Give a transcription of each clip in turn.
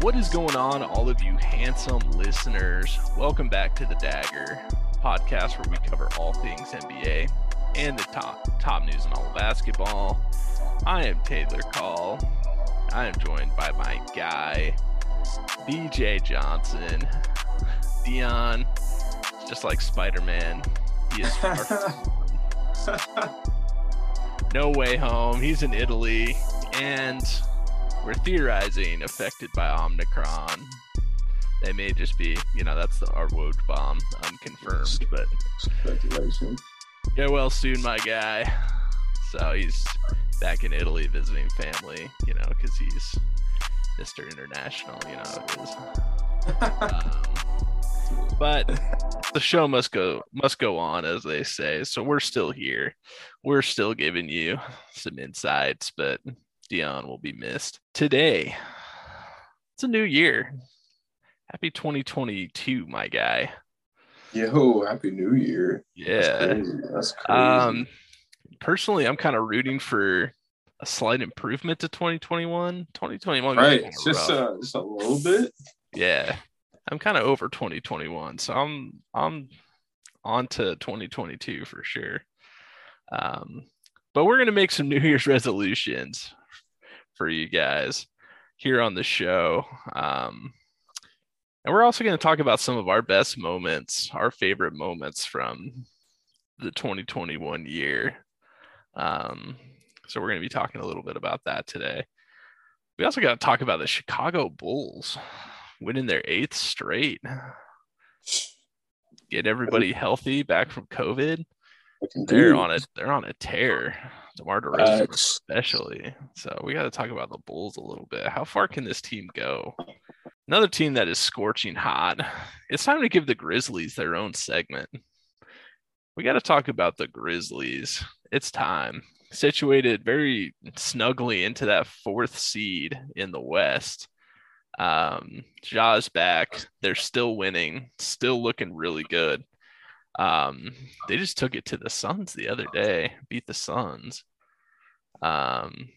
What is going on, all of you handsome listeners? Welcome back to the Dagger podcast, where we cover all things NBA and the top top news in all of basketball. I am Taylor Call. I am joined by my guy, BJ Johnson. Dion, just like Spider Man, he is no way home. He's in Italy, and we're theorizing affected by Omicron. They may just be, you know, that's the our Woj bomb unconfirmed, but speculation. Get well soon, my guy. So he's back in Italy visiting family, you know, because he's Mr. International, you know um, but the show must go must go on, as they say. So we're still here. We're still giving you some insights, but Dion will be missed. Today, it's a new year. Happy 2022, my guy. Yo, happy new year. Yeah. That's crazy. That's crazy. Um personally, I'm kind of rooting for a slight improvement to 2021. 2021 right. Just rough. uh, just a little bit. yeah. I'm kind of over 2021, so I'm I'm on to 2022 for sure. Um, but we're gonna make some New Year's resolutions for you guys here on the show. Um, and we're also going to talk about some of our best moments, our favorite moments from the 2021 year. Um, so we're going to be talking a little bit about that today. We also got to talk about the Chicago Bulls winning their eighth straight. Get everybody healthy back from COVID. They're on a they're on a tear. DeMar DeRozan Facts. especially. So we got to talk about the Bulls a little bit. How far can this team go? Another team that is scorching hot. It's time to give the Grizzlies their own segment. We got to talk about the Grizzlies. It's time. Situated very snugly into that fourth seed in the West. Um, Ja's back. They're still winning, still looking really good. Um, they just took it to the Suns the other day, beat the Suns, um,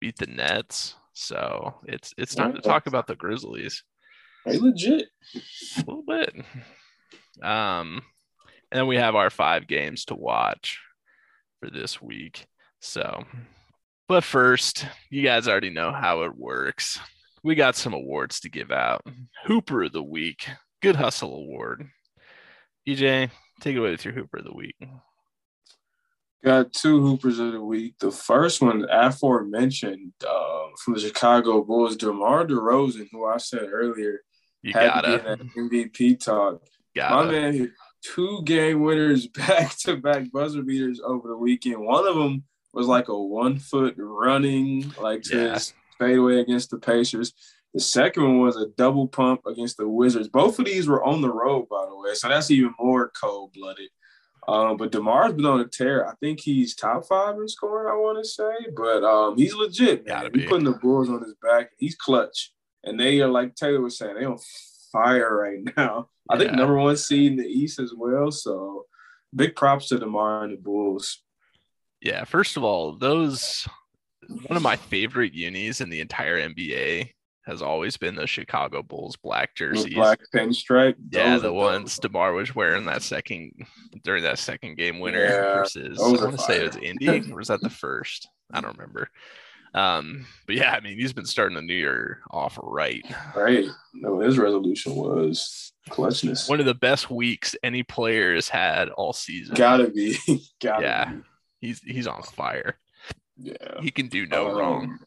beat the Nets. So it's it's time to talk about the Grizzlies They legit. a little bit. Um, and then we have our five games to watch for this week. So, but first, you guys already know how it works. We got some awards to give out. Hooper of the week, Good Hustle Award. EJ, take it away with your Hooper of the week. Got two hoopers of the week. The first one, aforementioned, uh, from the Chicago Bulls, DeMar DeRozan, who I said earlier You had to be in gotta, that MVP talk. My gotta. man two game winners back to back buzzer beaters over the weekend. One of them was like a one foot running, like to Yeah. his fadeaway against the Pacers. The second one was a double pump against the Wizards. Both of these were on the road, by the way. So that's even more cold blooded. Um, but DeMar's been on a tear. I think he's top five in scoring, I want to say. But um, he's legit, man. He's be. putting the Bulls on his back. He's clutch. And they are, like Taylor was saying, they on fire right now. I think number one seed in the East as well. So big props to DeMar and the Bulls. Yeah, first of all, those one of my favorite unis in the entire NBA has always been the Chicago Bulls black jerseys. black pinstripe. yeah, those the ones dope. DeMar was wearing that second during that second game winner Yeah, versus I those want to say it was. Indy or was that the first? I don't remember. Um, but yeah, I mean he's been starting the new year off right. Right. No, his resolution was clutchness. One of the best weeks any player has had all season. Gotta be. Gotta Yeah. be. He's he's on fire. Yeah. He can do no Um, wrong.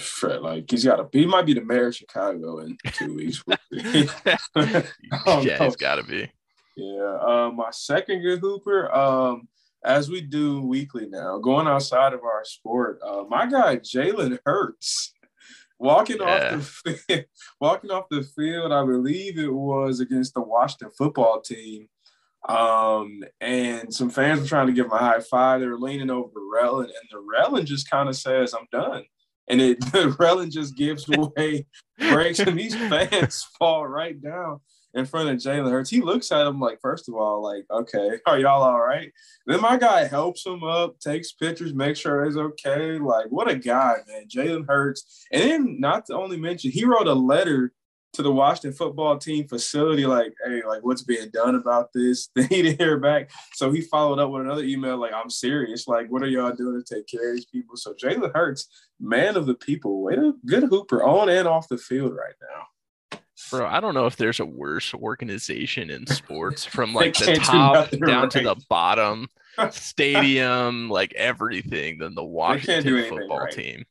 Fred, like he's got to. He might be the mayor of Chicago in two weeks. yeah, Oh, he's no. got to be. Yeah. Uh, my second good hooper, um, as we do weekly now, going outside of our sport, uh, my guy Jalen Hurts. Walking Yeah. off the fi- walking off the field, I believe it was against the Washington football team. Um, and some fans were trying to give him a high five. They were leaning over the railing, and the railing just kind of says, I'm done. And it the just gives way, breaks, and these fans fall right down in front of Jalen Hurts. He looks at him like, first of all, like, okay, are y'all all right? Then my guy helps him up, takes pictures, makes sure he's okay. Like, what a guy, man. Jalen Hurts. And then not to only mention, he wrote a letter to the Washington football team facility, like, hey, like what's being done about this? They need to hear back. So he followed up with another email, like, I'm serious. Like, what are y'all doing to take care of these people? So Jalen Hurts, man of the people, way to good hooper on and off the field right now. Bro, I don't know if there's a worse organization in sports from like the do top nothing down to the bottom, stadium, like everything than the Washington football right. team.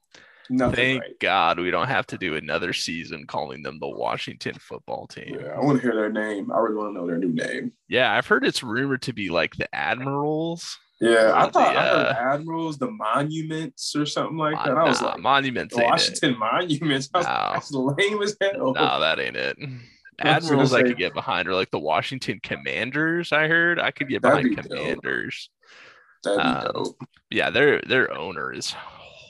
Nothing Thank right. God we don't have to do another season calling them the Washington football team. Yeah, I want to hear their name. I really want to know their new name. Yeah, I've heard it's rumored to be like the Admirals. Yeah, I thought the, I heard uh, Admirals, the Monuments, or something like Mon- that. I was nah, like, Monuments. Washington Monuments. I was like, No. That's lame as hell. No, that ain't it. I was gonna Admirals I could get behind, or like the Washington Commanders. I heard I could get That'd behind be dope. Commanders. That'd be um, dope. Yeah, their their owner is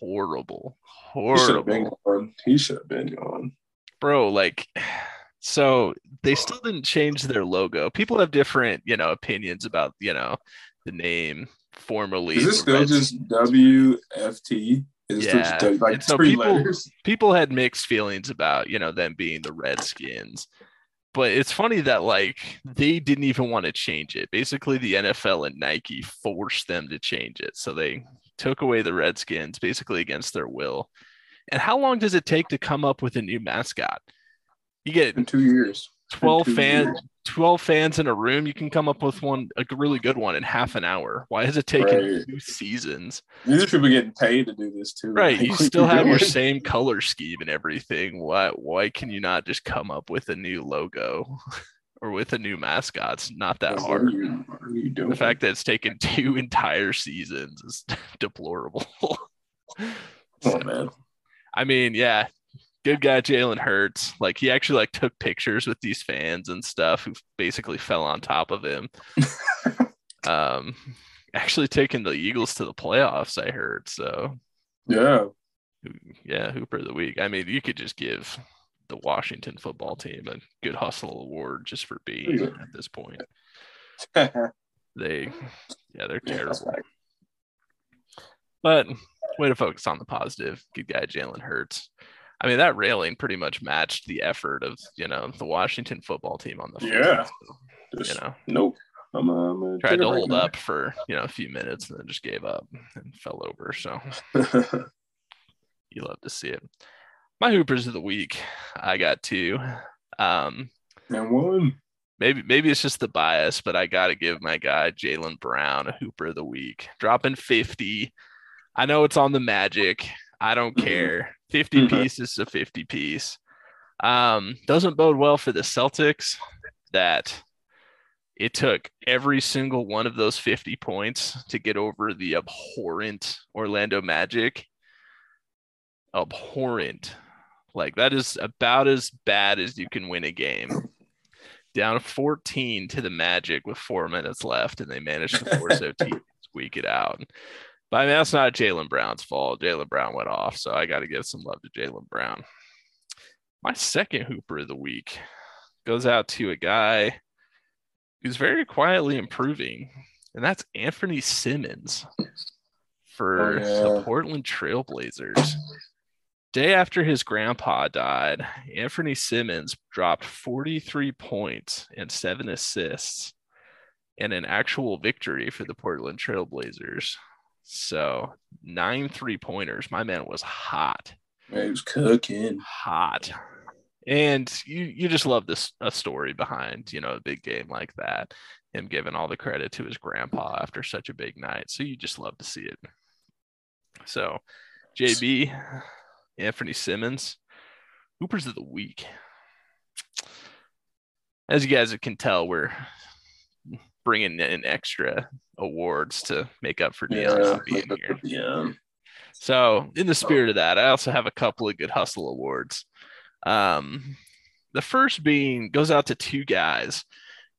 horrible, He should have been horrible, gone. He should have been gone. bro. Like, so they still didn't change their logo. People have different, you know, opinions about you know the name formerly. Is the it still Reds- just WFT? Is it still Yeah, just like so three people- letters? people had mixed feelings about you know them being the redskins but it's funny that like they didn't even want to change it basically the nfl and nike forced them to change it so they took away the redskins basically against their will and how long does it take to come up with a new mascot you get In two years. 12 two fans years. 12 fans in a room you can come up with one a really good one in half an hour why has it taken Right. two seasons These are people getting paid to do this too. Right. Like, You still have your same color scheme and everything. Why why can you not just come up with a new logo or with a new mascot? It's not that hard. you, are you? The fact that it's taken two entire seasons is deplorable. oh man. I mean, yeah, good guy Jalen Hurts. Like he actually like took pictures with these fans and stuff who basically fell on top of him. um actually taking the Eagles to the playoffs, I heard. So Yeah. yeah, Hooper of the week. I mean, you could just give the Washington football team a good hustle award just for being at this point. They, yeah, they're terrible. But way to focus on the positive. Good guy, Jalen Hurts. I mean, that railing pretty much matched the effort of you know the Washington football team on the field. Yeah. So, you know, Nope. I'm, uh, I'm tried to hold up for you know a few minutes and then just gave up and fell over. So you love to see it. My hoopers of the week, I got two. Um, and one. maybe maybe it's just the bias, but I got to give my guy Jaylen Brown a hooper of the week, dropping 50. I know it's on the Magic. I don't Mhm. care. 50 Mhm. piece is a 50 piece. Um, doesn't bode well for the Celtics that it took every single one of those 50 points to get over the abhorrent Orlando Magic. Abhorrent. Like that is about as bad as you can win a game. Down 14 to the Magic with four minutes left, and they managed to force OT to squeak it out. But I mean, that's not Jaylen Brown's fault. Jaylen Brown went off, so I got to give some love to Jaylen Brown. My second Hooper of the week goes out to a guy who's very quietly improving, and that's Anfernee Simons for Oh, the yeah. Portland Trailblazers. Day after his grandpa died, Anfernee Simons dropped 43 points and seven assists and an actual victory for the Portland Trailblazers. So nine three pointers. My man was hot. Man, he was cooking. Hot. And you you just love this a story behind, you know, a big game like that. Him giving all the credit to his grandpa after such a big night. So you just love to see it. So JB, Anfernee Simons, Hoopers of the Week. As you guys can tell, we're bringing in extra awards to make up for Dion not being here. Yeah. So, in the spirit of that, I also have a couple of good hustle awards. Um, the first being goes out to two guys,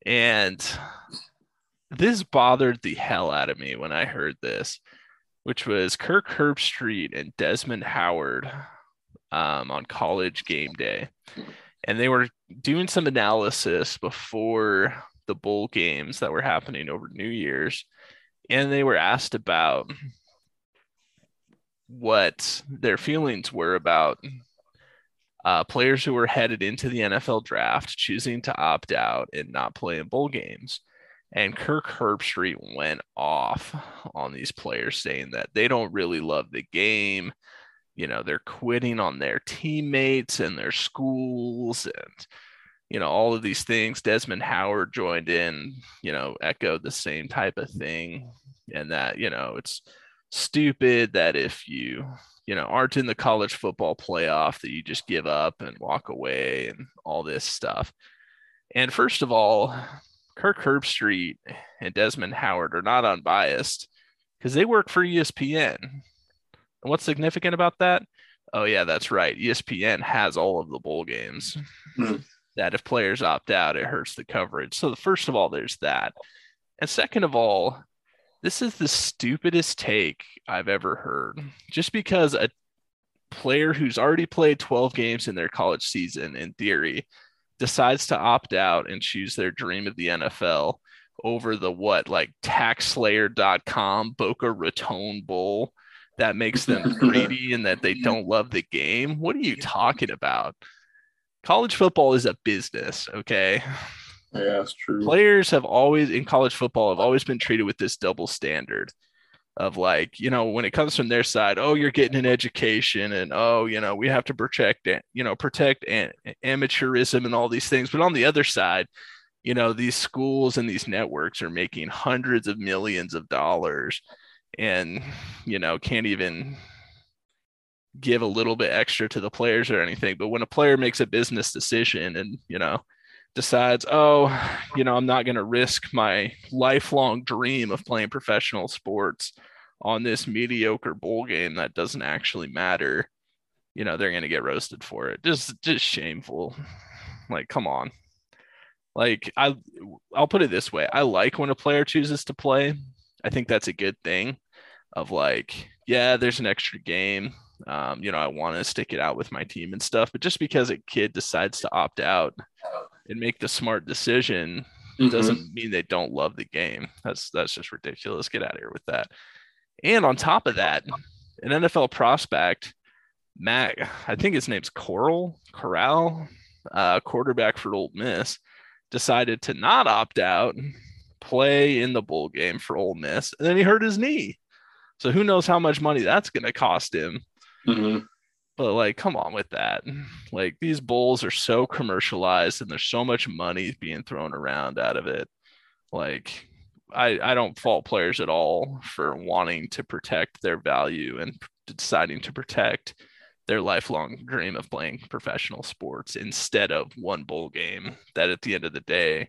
and this bothered the hell out of me when I heard this, which was Kirk Herbstreit and Desmond Howard um, on college game day. And they were doing some analysis before the bowl games that were happening over New Year's. And they were asked about what their feelings were about uh, players who were headed into the NFL draft choosing to opt out and not play in bowl games. And Kirk Herbstreit went off on these players, saying that they don't really love the game. You know, they're quitting on their teammates and their schools and, you know, all of these things. Desmond Howard joined in, you know, echoed the same type of thing. And that, you know, it's stupid that if you, you know, aren't in the college football playoff, that you just give up and walk away and all this stuff. And first of all, Kirk Herbstreit and Desmond Howard are not unbiased because they work for ESPN. And what's significant about that? Oh, yeah, that's right. ESPN has all of the bowl games. Hmm. That if players opt out, it hurts the coverage. So, the first of all, there's that. And second of all, this is the stupidest take I've ever heard. Just because a player who's already played 12 games in their college season, in theory, decides to opt out and choose their dream of the NFL over the what, like taxslayer.com Boca Raton Bowl that makes them greedy and that they don't love the game. What are you talking about? College football is a business, okay? Yeah, that's true. players have always in college football have always been treated with this double standard of like you know when it comes from their side oh you're getting an education and oh you know we have to protect you know protect an- amateurism and all these things. But on the other side you know these schools and these networks are making hundreds of millions of dollars and you know can't even give a little bit extra to the players or anything. But when a player makes a business decision and you know decides, oh, you know, I'm not going to risk my lifelong dream of playing professional sports on this mediocre bowl game that doesn't actually matter, you know, they're going to get roasted for it. Just, just shameful. Like, come on. Like, I, I'll put it this way: I like when a player chooses to play. I think that's a good thing. Of like, yeah, there's an extra game. Um, you know, I want to stick it out with my team and stuff. But just because a kid decides to opt out and make the smart decision Mhm. doesn't mean they don't love the game. That's that's just ridiculous. Get out of here with that. And on top of that, an NFL prospect, Matt, I think his name's Coral Corral, uh, quarterback for Ole Miss, decided to not opt out, play in the bowl game for Ole Miss, and then he hurt his knee. So who knows how much money that's going to cost him? Mhm. But like, come on with that. Like these bowls are so commercialized and there's so much money being thrown around out of it. Like I, I don't fault players at all for wanting to protect their value and deciding to protect their lifelong dream of playing professional sports instead of one bowl game that at the end of the day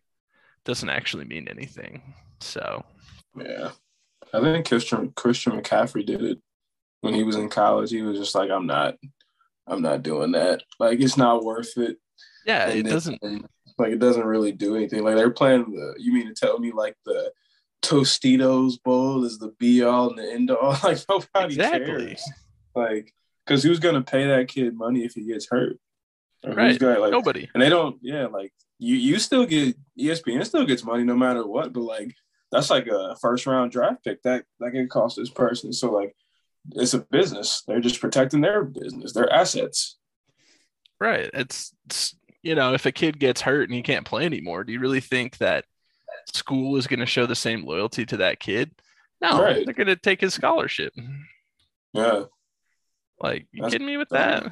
doesn't actually mean anything. So Yeah. I think Christian Christian McCaffrey did it when he was in college. He was just like, I'm not, I'm not doing that. Like it's not worth it. yeah, And it then- doesn't like it doesn't really do anything. Like they're playing the you mean to tell me like the Tostitos bowl is the be all and the end all? Like nobody Exactly. cares. Like because who's gonna pay that kid money if he gets hurt? Or Right. gonna, like, nobody. and they don't yeah like you you still get espn still gets money no matter what but like that's like a first round draft pick that that can cost this person so like it's a business. They're just protecting their business, their assets. Right. It's, it's you know, if a kid gets hurt and he can't play anymore, do you really think that school is going to show the same loyalty to that kid? No, Right. they're going to take his scholarship. Yeah, Like, you That's kidding me with that?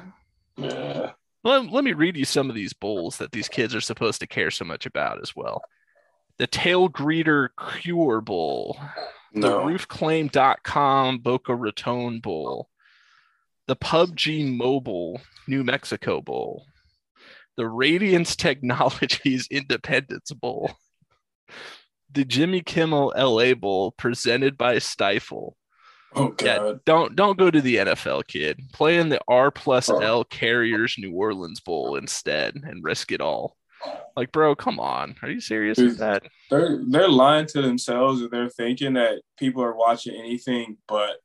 yeah. Let, let me read you some of these bowls that these kids are supposed to care so much about as well. The Tail Greeter Cure Bowl, the roofclaim.com Boca Raton Bowl, the PUBG Mobile New Mexico Bowl, the Radiance Technologies Independence Bowl, the Jimmy Kimmel LA Bowl presented by Stifel. oh Yeah, god, don't don't go to the NFL, kid. Play in the R plus Oh. L Carriers New Orleans Bowl instead and risk it all. Like, bro, come on. Are you serious with that? they're they're lying to themselves if they're thinking that people are watching anything but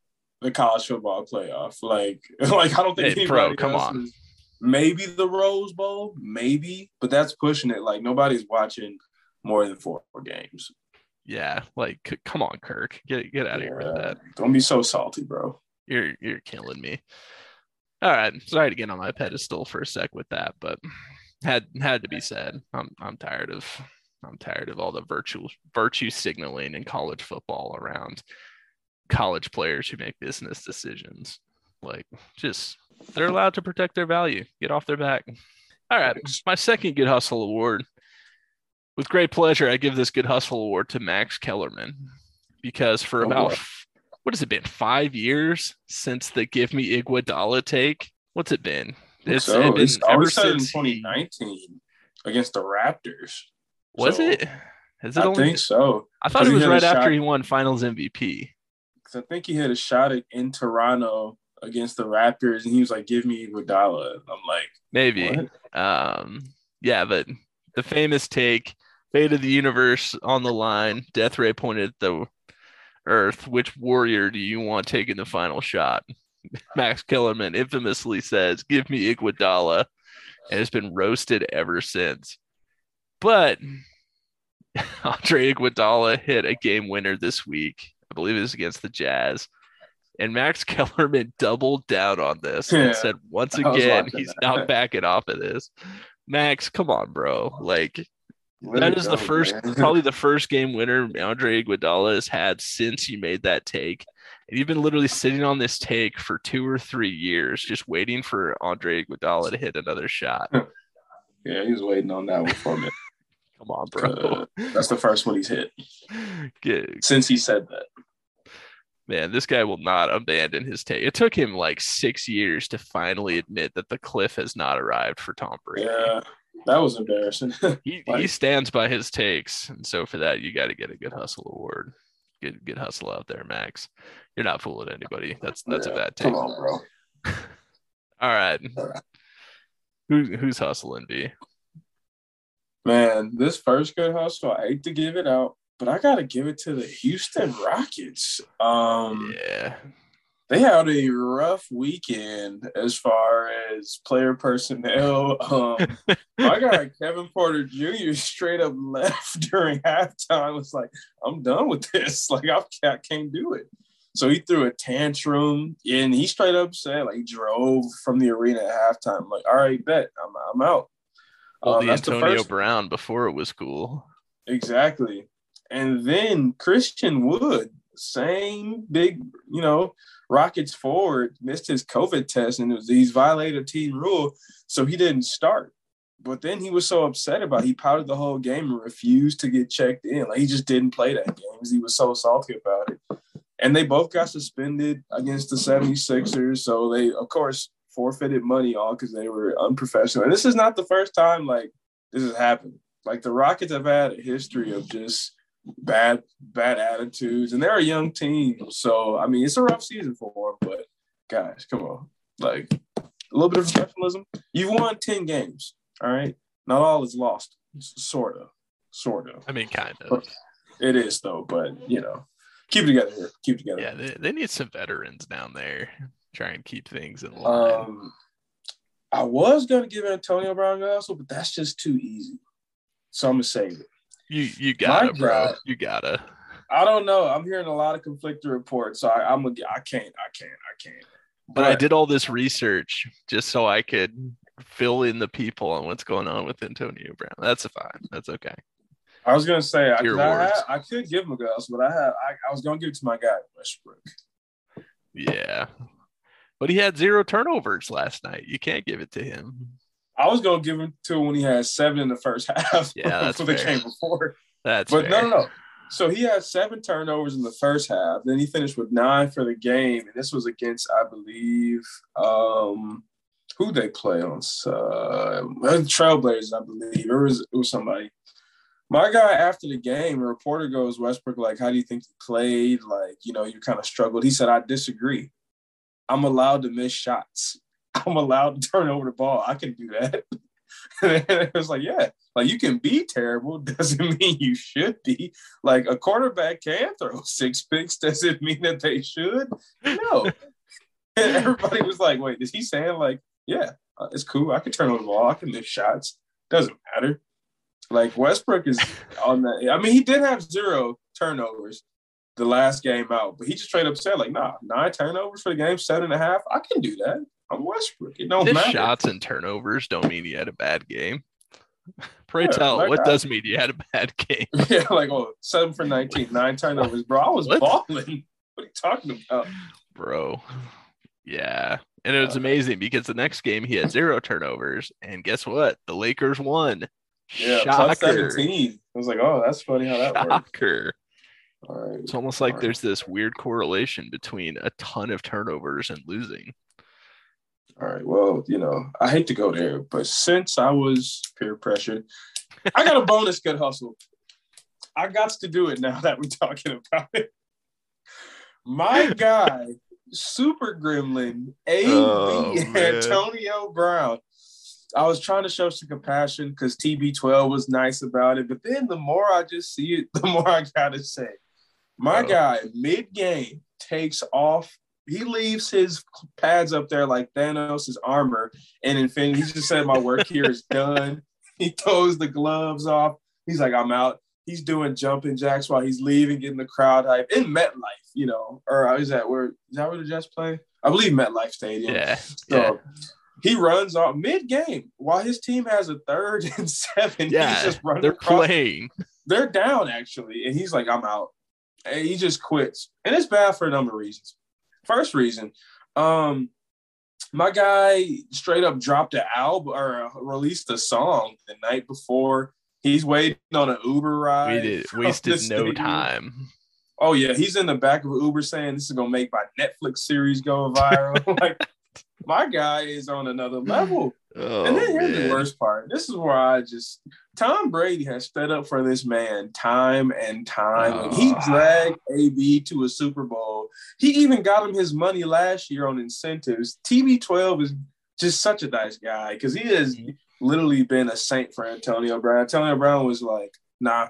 the college football playoff. Like, like I don't think Hey, anybody bro, come on. is- Maybe the Rose Bowl, maybe, but that's pushing it. Like nobody's watching more than four games. Yeah, like c- come on, Kirk. Get get out of here with that. Don't be so salty, bro. You're you're killing me. All right. Sorry to get on my pedestal for a sec with that, but had had to be said. I'm I'm tired of I'm tired of all the virtue virtue signaling in college football around college players who make business decisions. Like just they're allowed to protect their value. Get off their back. All right. My second good hustle award. With great pleasure, I give this good hustle award to Max Kellerman because for Oh, about boy. what has it been? Five years since the Give Me Iguodala take. What's it been? It's so been it's ever always said in since he- 2019 against the Raptors. Was So, it? It I only? think so. I thought it he was right after shot- he won Finals MVP. Because I think he had a shot at, in Toronto against the Raptors, and he was like, "Give me Iguodala." I'm like, Maybe. "What?" Um, yeah, but the famous take, fate of the universe on the line. Death Ray pointed at the Earth. Which warrior do you want taking the final shot? Max Kellerman infamously says, "Give me Iguodala," and has been roasted ever since. But Andre Iguodala hit a game winner this week. I believe it was against the Jazz. And Max Kellerman doubled down on this Yeah, and said, once again, he's that. not backing off of this. Max, come on, bro. Like, Let that it is the first, probably the first game winner Andre Iguodala has had since he made that take. And you've been literally sitting on this take for two or three years, just waiting for Andre Iguodala to hit another shot. yeah, he's waiting on that one for me. Come on, bro. Uh, that's the first one he's hit Get, since he said that. man, this guy will not abandon his take. It took him like six years to finally admit that the cliff has not arrived for Tom Brady. Yeah, that was embarrassing. He, he stands by his takes, and so for that, you got to get a good hustle award. Good good hustle out there, Max. You're not fooling anybody. That's that's Yeah, a bad take. Come on, bro. All right, All right. who who's hustling? B. Man, this first good hustle, I hate to give it out, but I gotta give it to the Houston Rockets. Um, Yeah, they had a rough weekend as far as player personnel. Um, my guy Kevin Porter Jr. straight up left during halftime. Was like, I'm done with this. Like, I can't, do it. So he threw a tantrum and he straight up said, like, drove from the arena at halftime. I'm like, all right, bet I'm, I'm out. well, Um, the that's the Antonio first- Brown before it was cool. Exactly. And then Christian Wood, same big, you know, Rockets forward, missed his COVID test and it was, he's violated team rule. So he didn't start. But then he was so upset about it, he pouted the whole game and refused to get checked in. Like he just didn't play that game because he was so salty about it. And they both got suspended against the 76ers. So they, of course, forfeited money all because they were unprofessional. And this is not the first time like this has happened. Like the Rockets have had a history of just bad, bad attitudes, and they're a young team. So I mean, it's a rough season for them. But guys, come on, like a little bit of professionalism. You've won ten games, all right. Not all is lost, sort of, sort of. I mean, kind of. It is though, but you know, keep it together here. Keep it together. Yeah, they, they need some veterans down there. Try and keep things in line. Um, I was gonna give Antonio Brown a hustle, but that's just too easy. So I'm gonna save it. You you gotta, my bro. God. You gotta. I don't know. I'm hearing a lot of conflicting reports, so I, I'm a, I can't, I can't, I can't. But I did all this research just so I could fill in the people on what's going on with Antonio Brown. That's fine. That's okay. I was gonna say I, I, had, I could give him a Gus, but I had I, I was gonna give it to my guy Westbrook. Yeah. But he had zero turnovers last night. You can't give it to him. I was gonna give him to him when he had seven in the first half. Yeah, that's for the game before. That's But fair. no, no, no. So he had seven turnovers in the first half. Then he finished with nine for the game, and this was against, I believe, um, who they play on uh, Trailblazers, I believe. It was it was somebody. My guy after the game, a reporter goes, Westbrook, like, how do you think you played? Like, you know, you kind of struggled. He said, I disagree. I'm allowed to miss shots. I'm allowed to turn over the ball. I can do that. and it was like, yeah, like you can be terrible doesn't mean you should be. Like a quarterback can throw six picks doesn't mean that they should. No. and everybody was like, wait, is he saying like, yeah, uh, it's cool. I can turn over the ball. I can miss shots. Doesn't matter. Like Westbrook is on that. I mean, he did have zero turnovers the last game out, but he just straight up said like, nah, nine turnovers for the game, seven and a half. I can do that. I'm Westbrook. It don't matter. shots and turnovers don't mean you had a bad game. Pray Yeah, tell, like what I- does mean you had a bad game? Yeah, like oh, seven for 19, nine turnovers, bro. I was What? balling. What are you talking about? Bro. Yeah. And it was Uh, amazing because the next game he had zero turnovers. And guess what? The Lakers won. Yeah, plus Shocker. 17. I was like, oh, that's funny how that works. Shocker. All right. It's almost like there's this weird correlation between a ton of turnovers and losing. All right. Well, you know, I hate to go there, but since I was peer pressured, I got a bonus good hustle. I got to do it now that we're talking about it. My guy, Super Gremlin, A.B. Oh. Antonio Brown. I was trying to show some compassion because TB12 was nice about it, but then the more I just see it, the more I gotta say. My Oh. guy, mid game, takes off. He leaves his pads up there like Thanos' armor, and Infinity. He just said, "My work here is done." He throws the gloves off. He's like, "I'm out." He's doing jumping jacks while he's leaving, getting the crowd hype in MetLife, you know, or uh, is that where is that where the Jets play? I believe MetLife Stadium. Yeah. So Yeah. he runs off mid game while his team has a third and seven. Yeah. he's just running They're across. playing. They're down actually, and he's like, "I'm out." And he just quits, and it's bad for a number of reasons. First reason, um, my guy straight up dropped an album or released a song the night before. He's waiting on an Uber ride. We did wasted no time. Oh yeah, he's in the back of Uber saying this is gonna make my Netflix series go viral. like my guy is on another level. Oh, and then here's the worst part. This is where I just Tom Brady has stood up for this man time and time. Like, he Oh. dragged AB to a Super Bowl. He even got him his money last year on incentives. TB12 is just such a nice guy because he has Mm-hmm. literally been a saint for Antonio Brown. Antonio Brown was like, nah,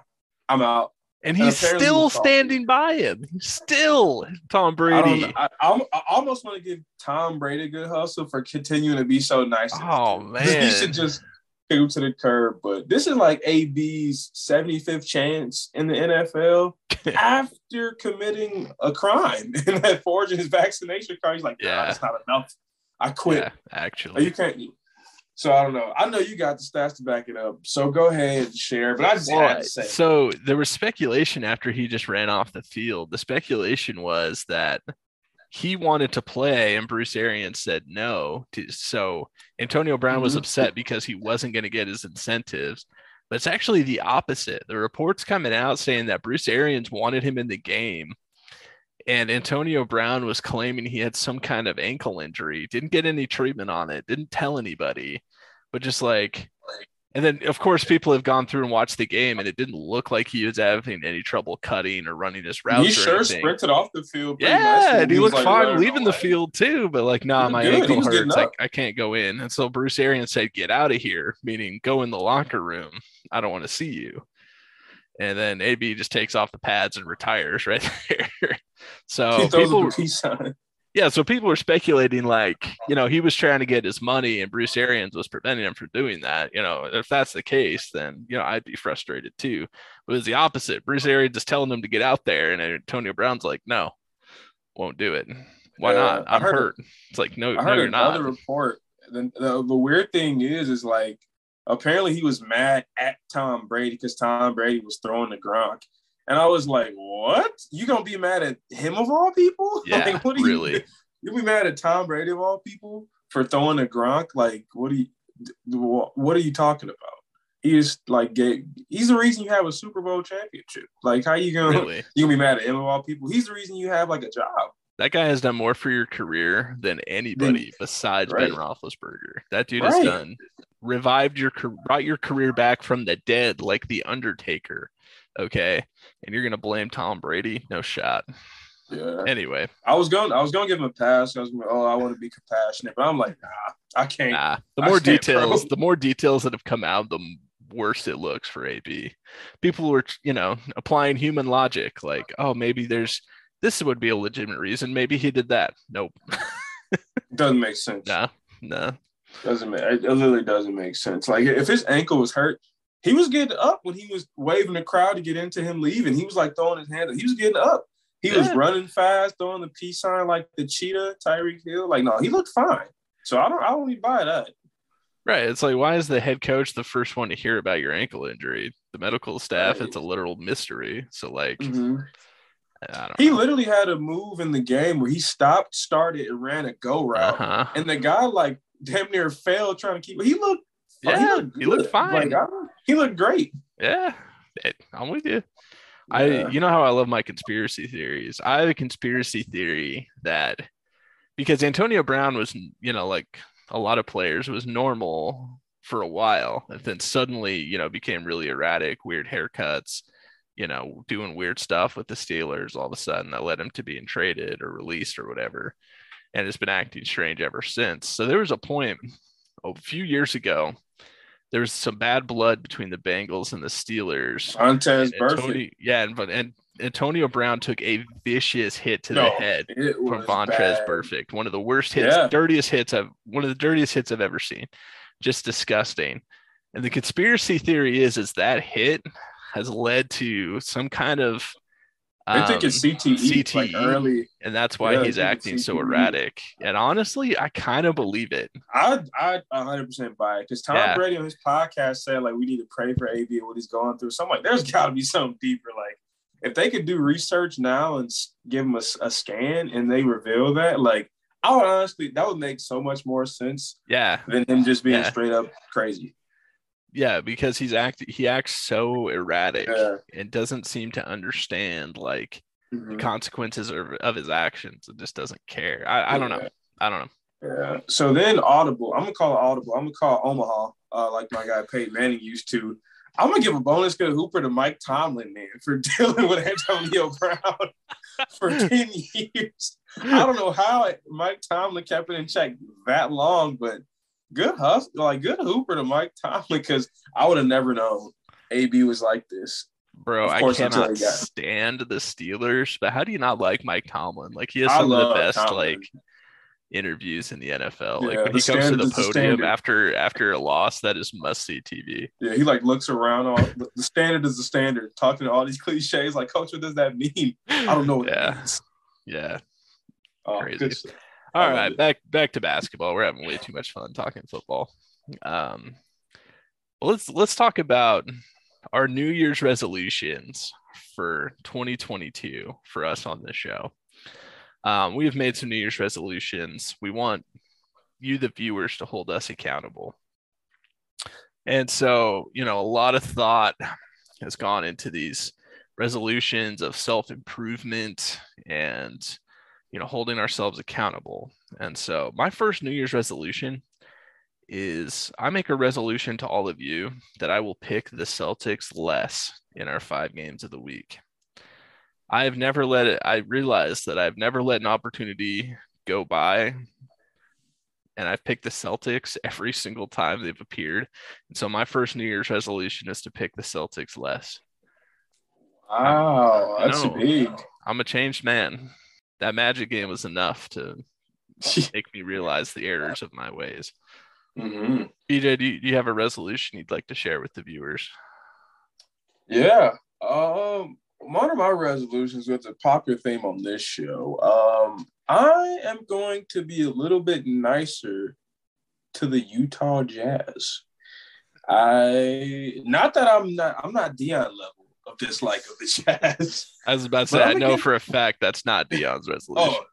I'm out. And And he's apparently still standing by him. Still, Tom Brady. I, I'm- I almost want to give Tom Brady a good hustle for continuing to be so nice. Oh, dude. he should just go to the curb. But this is like AB's 75th chance in the NFL after committing a crime and that forging his vaccination card. He's like, yeah, Yeah. that's not enough. I quit. Yeah, actually. You can't. So I don't know. I know you got the stats to back it up. So go ahead and share. But I just had to say. so there was speculation after he just ran off the field. The speculation was that he wanted to play and Bruce Arians said no. To, so Antonio Brown was Mhm. upset because he wasn't going to get his incentives. But it's actually the opposite. The reports coming out saying that Bruce Arians wanted him in the game. And Antonio Brown was claiming he had some kind of ankle injury, didn't get any treatment on it, didn't tell anybody, but just like and then, of course, people have gone through and watched the game, and it didn't look like he was having any trouble cutting or running his routes. he sure anything. sprinted off the field. Yeah, and he looked like, fine leaving the field too, but like, nah, my good. Ankle hurts. Like. I can't go in. And so Bruce Arians said, "Get out of here," meaning go in the locker room. I don't want to see you. And then AB just takes off the pads and retires right there. So people, a peace sign. Yeah, so people were speculating like, you know, he was trying to get his money and Bruce Arians was preventing him from doing that. You know, if that's the case, then, you know, I'd be frustrated too. But was the opposite. Bruce Arians is telling him to get out there and Antonio Brown's like, no, won't do it. Why Yeah, not? I'm hurt. It's like, no, I no, heard you're not. another report. The, the the weird thing is, is like apparently he was mad at Tom Brady because Tom Brady was throwing the Gronk, and I was like, "What? You gonna be mad at him of all people? Yeah, like, what are really. you? You be mad at Tom Brady of all people for throwing a Gronk? Like, what are you? What are you talking about? He is like, gay. he's the reason you have a Super Bowl championship. Like, how you gonna Really. you gonna be mad at him of all people? He's the reason you have like a job. That guy has done more for your career than anybody besides Ben Roethlisberger. That dude has done revived your brought your career back from the dead like the Undertaker. Okay, and you're gonna blame Tom Brady? No shot. Yeah. Anyway, I was going. I was going to give him a pass. I was going. Oh, I want to be compassionate, but I'm like, nah, I can't. nah. The more details, the more details that have come out, the worse it looks for AB. People were, you know, applying human logic, like, oh, maybe there's this would be a legitimate reason. Maybe he did that. Nope. Doesn't make sense. Nah. Nah. Doesn't make. It literally doesn't make sense. Like if his ankle was hurt, he was getting up when he was waving the crowd to get into him leaving. He was like throwing his hand. He was getting up. He was running fast, throwing the peace sign like the cheetah, Tyreek Hill. Like no, he looked fine. So I don't. I don't even buy that. Right. It's like, why is the head coach the first one to hear about your ankle injury? The medical staff, Right. it's a literal mystery. So, like, Mhm. I don't He know. literally had a move in the game where he stopped, started, and ran a go route. Uh-huh. and the guy like damn near failed trying to keep. He looked. Oh, yeah, he looked good. fine. Like, he looked great. Yeah. I'm with you. I you know how I love my conspiracy theories. I have a conspiracy theory that because Antonio Brown was, you know, like a lot of players was normal for a while and then suddenly, you know, became really erratic, weird haircuts, you know, doing weird stuff with the Steelers all of a sudden that led him to being traded or released or whatever. And has been acting strange ever since. So there was a point a few years ago. There was some bad blood between the Bengals and the Steelers. Montez yeah, and but and Antonio Brown took a vicious hit to the head from Vontaze bad. Perfect. One of the worst hits, Yeah. dirtiest hits I've one of the dirtiest hits I've ever seen. Just disgusting. And the conspiracy theory is is that hit has led to some kind of I think um, it's CTE, like CTE. early. and that's why Yeah, he's acting so erratic. And honestly, I kind of believe it. I I 100 percent buy it because Tom Yeah. Brady on his podcast said like we need to pray for AB and what he's going through. So I'm like, there's got to be something deeper. Like if they could do research now and give him a, a scan and they reveal that, like I would honestly that would make so much more sense Yeah. than him just being Yeah. straight up crazy. Yeah, because he's act he acts so erratic Yeah. and doesn't seem to understand like the Mhm. consequences of, of his actions. It just doesn't care. I, I don't know. I don't know. Yeah. So then Audible, I'm gonna call it Audible. I'm gonna call Omaha, uh, like my guy Peyton Manning used to. I'm gonna give a bonus good Hooper to Mike Tomlin, man, for dealing with Antonio Brown for 10 years. I don't know how Mike Tomlin kept it in check that long, but good hustle, like good Hooper to Mike Tomlin, because I would have never known AB was like this. Bro, I cannot stand the Steelers, but how do you not like Mike Tomlin? Like he has some of the best Tomlin. like interviews in the NFL. like when he comes to the is the podium after after a loss, that is must see TV. Yeah, he like looks around. All the the standard is the standard. Talking to all these cliches, like, Coach, what does that mean? I don't know what yeah. Yeah. Oh, Crazy. All right, back back to basketball. We're having way too much fun talking football. Um, well, let's let's talk about our New Year's resolutions for 2022 for us on this show. Um, we have made some New Year's resolutions. We want you, the viewers, to hold us accountable. And so, you know, a lot of thought has gone into these resolutions of self improvement and you know holding ourselves accountable. And so my first new year's resolution is i make a resolution to all of you that i will pick the celtics less in our five games of the week. I have never let it i realized that i've never let an opportunity go by and i've picked the celtics every single time they've appeared. And so my first new year's resolution is to pick the celtics less. Wow, that's big. i'm a changed man that Magic game was enough to make me realize the errors of my ways. hmm BJ, do you, do you have a resolution you'd like to share with the viewers? Yeah. Um, one of my resolutions was a popular theme on this show. Um, I am going to be a little bit nicer to the Utah Jazz. I not that I'm not I'm not Dion level of dislike of the Jazz. I was about to say, I know for a fact that's not Dion's resolution. Oh,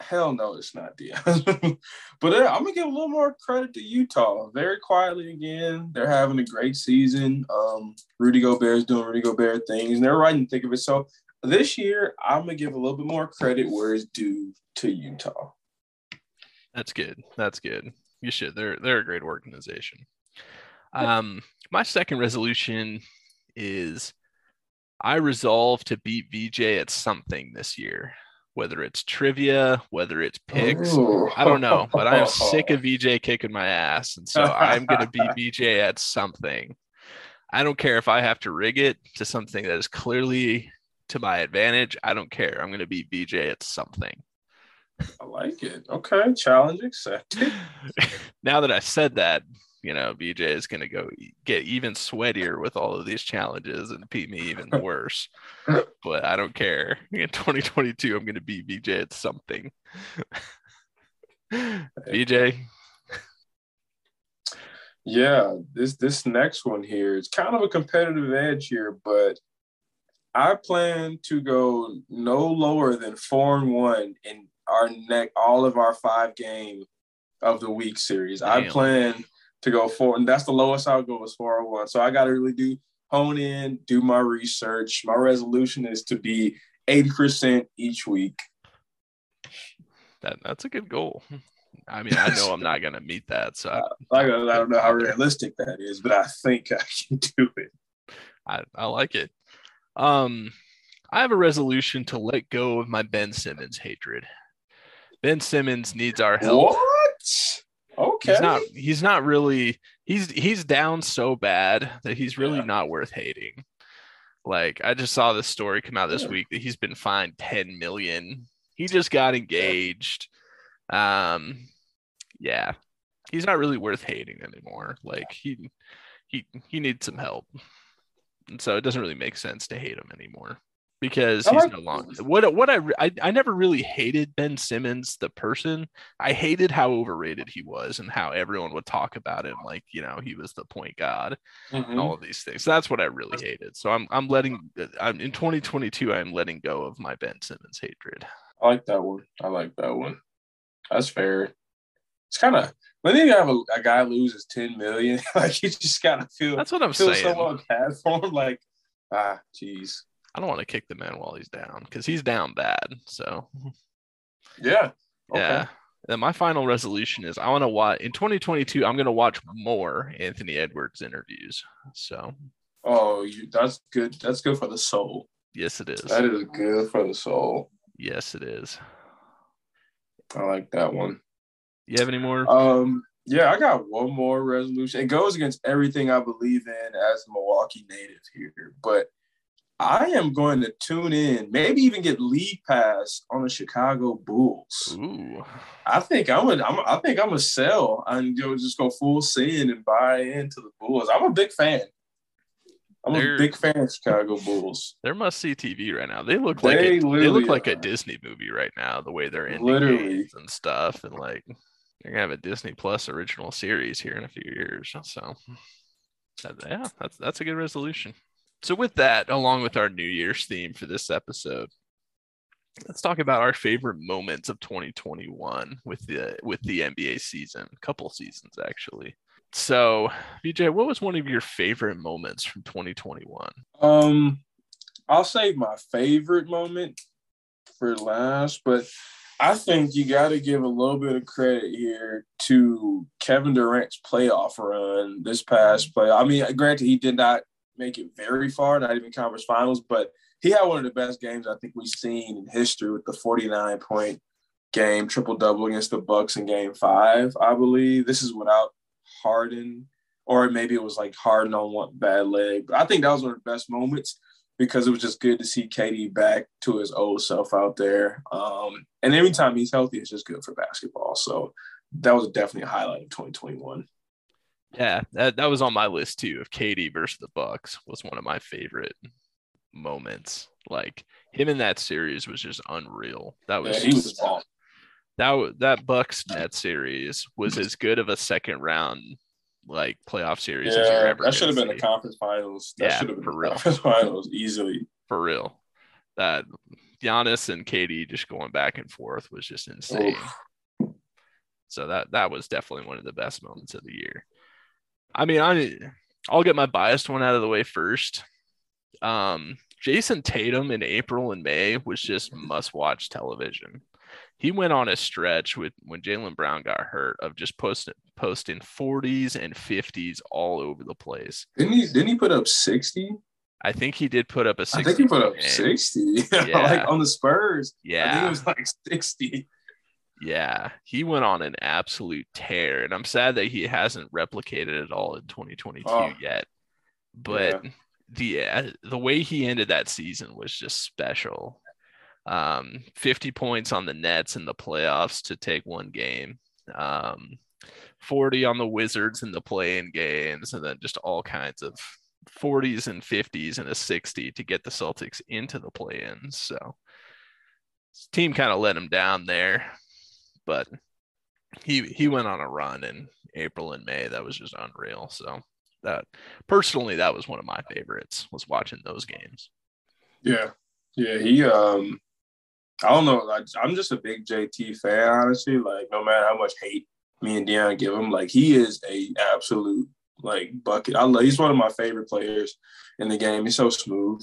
hell no, it's not Dion. but uh, I'm gonna give a little more credit to Utah. Very quietly again, they're having a great season. Um, Rudy Gobert's doing Rudy Gobert things, and they're right in the thick of it. So this year, I'm gonna give a little bit more credit where it's due to Utah. That's good. That's good. You should. They're they're a great organization. Um, my second resolution is I resolve to beat VJ at something this year, whether it's trivia, whether it's picks. Ooh. I don't know, but I'm sick of VJ kicking my ass, and so I'm going to beat VJ at something. I don't care if I have to rig it to something that is clearly to my advantage. I don't care. I'm going to beat VJ at something. I like it. Okay, challenge accepted. now that I said that, you know, BJ is going to go get even sweatier with all of these challenges and beat me even worse. but I don't care. In 2022, I'm going to beat BJ at something. BJ, Yeah, this this next one here, it's kind of a competitive edge here, but I plan to go no lower than four and one in our neck all of our five game of the week series. I plan to go four, and that's the lowest I'll go is 401. So I got to really do hone in, do my research. My resolution is to be eighty percent each week. that, that's a good goal. I mean, I know I'm not going to meet that. So I, Like I don't know how realistic that is, but I think I can do it. I, I like it. Um, I have a resolution to let go of my Ben Simmons hatred. Ben Simmons needs our help. What? Okay. He's not he's not really he's he's down so bad that he's really Yeah. not worth hating. Like I just saw this story come out this Yeah. week that he's been fined 10 million. He just got engaged. Um yeah. He's not really worth hating anymore. Like he he he needs some help. And so it doesn't really make sense to hate him anymore because he's like- no longer what what I, I I never really hated Ben Simmons the person. I hated how overrated he was and how everyone would talk about him like you know he was the point god and Mhm. all of these things. So that's what I really hated. So I'm I'm letting I'm in 2022 I'm letting go of my Ben Simmons hatred. I like that one. I like that one. That's fair. It's kind of when you have a, a guy loses ten million, like you just gotta feel That's what I'm feel saying. somewhat bad for him. Like, ah, jeez. I don't want to kick the man while he's down because he's down bad. So Yeah. Okay. yeah. And my final resolution is I want to watch in 2022. I'm going to watch more Anthony Edwards interviews. So Oh, you, that's good. That's good for the soul. yes, it is. That is good for the soul. Yes, it is. I like that one. You have any more? Um, yeah, I got one more resolution. It goes against everything I believe in as a Milwaukee native here, but I am going to tune in, maybe even get league pass on the Chicago Bulls. Ooh, I think I'm gonna, I'm, I think I'm gonna sell and you know, just go full sin and buy into the Bulls. I'm a big fan. I'm They're- a big fan of Chicago Bulls. they're must see TV right now. They look like They a, they look like a. Disney movie right now. The way they're Literally. games and stuff, and like they're gonna have a Disney Plus original series here in a few years. So yeah, that's that's a good resolution. So with that, along with our New Year's theme for this episode, let's talk about our favorite moments of 2021 with the with the NBA season, a couple seasons actually. So, BJ, what was one of your favorite moments from 2021? Um, I'll save my favorite moment for last, but I think you got to give a little bit of credit here to Kevin Durant's playoff run this past play. I mean, granted, he did not make it very far, not even conference finals, but he had one of the best games I think we've seen in history with the 49 point game, triple double against the Bucks in game five, I believe. This is without Harden, or maybe it was like Harden on one bad leg. But I think that was one of the best moments. because it was just good to see KD back to his old self out there. Um, and every time he's healthy, it's just good for basketball. So that was definitely a highlight of 2021. Yeah, that, that was on my list too. Of KD versus the Bucks was one of my favorite moments. Like him in that series was just unreal. That was, yeah, he was that that Bucks net series was as good of a second round like playoff series as you're ever that should have been the conference finals. That Yeah, should have been for the real. conference finals easily. for real. That Giannis and KD just going back and forth was just insane. Oof. So that that was definitely one of the best moments of the year. I mean, I I'll get my biased one out of the way first. Um, Jayson Tatum in April and May was just must watch television. He went on a stretch with when Jaylen Brown got hurt of just posting posting 40s and 50s all over the place. Didn't he? Didn't he put up 60? I think he did put up a 60. I think he put up game. 60. Yeah. like on the Spurs. I think Yeah. it was like 60. Yeah, he went on an absolute tear, and I'm sad that he hasn't replicated it all in 2022 Oh, yet. But the uh, the way he ended that season was just special. Um, 50 points on the Nets in the playoffs to take one game. Um, 40 on the Wizards in the play-in games, and then just all kinds of 40s and 50s and a 60 to get the Celtics into the play-ins. So team kind of let him down there, but he he went on a run in April and May that was just unreal. So that personally, that was one of my favorites was watching those games. Yeah. Yeah. He, um, I don't know. Like, I'm just a big JT fan, honestly. Like, no matter how much hate me and Deion give him, like, he is a absolute like bucket. I love. He's one of my favorite players in the game. He's so smooth.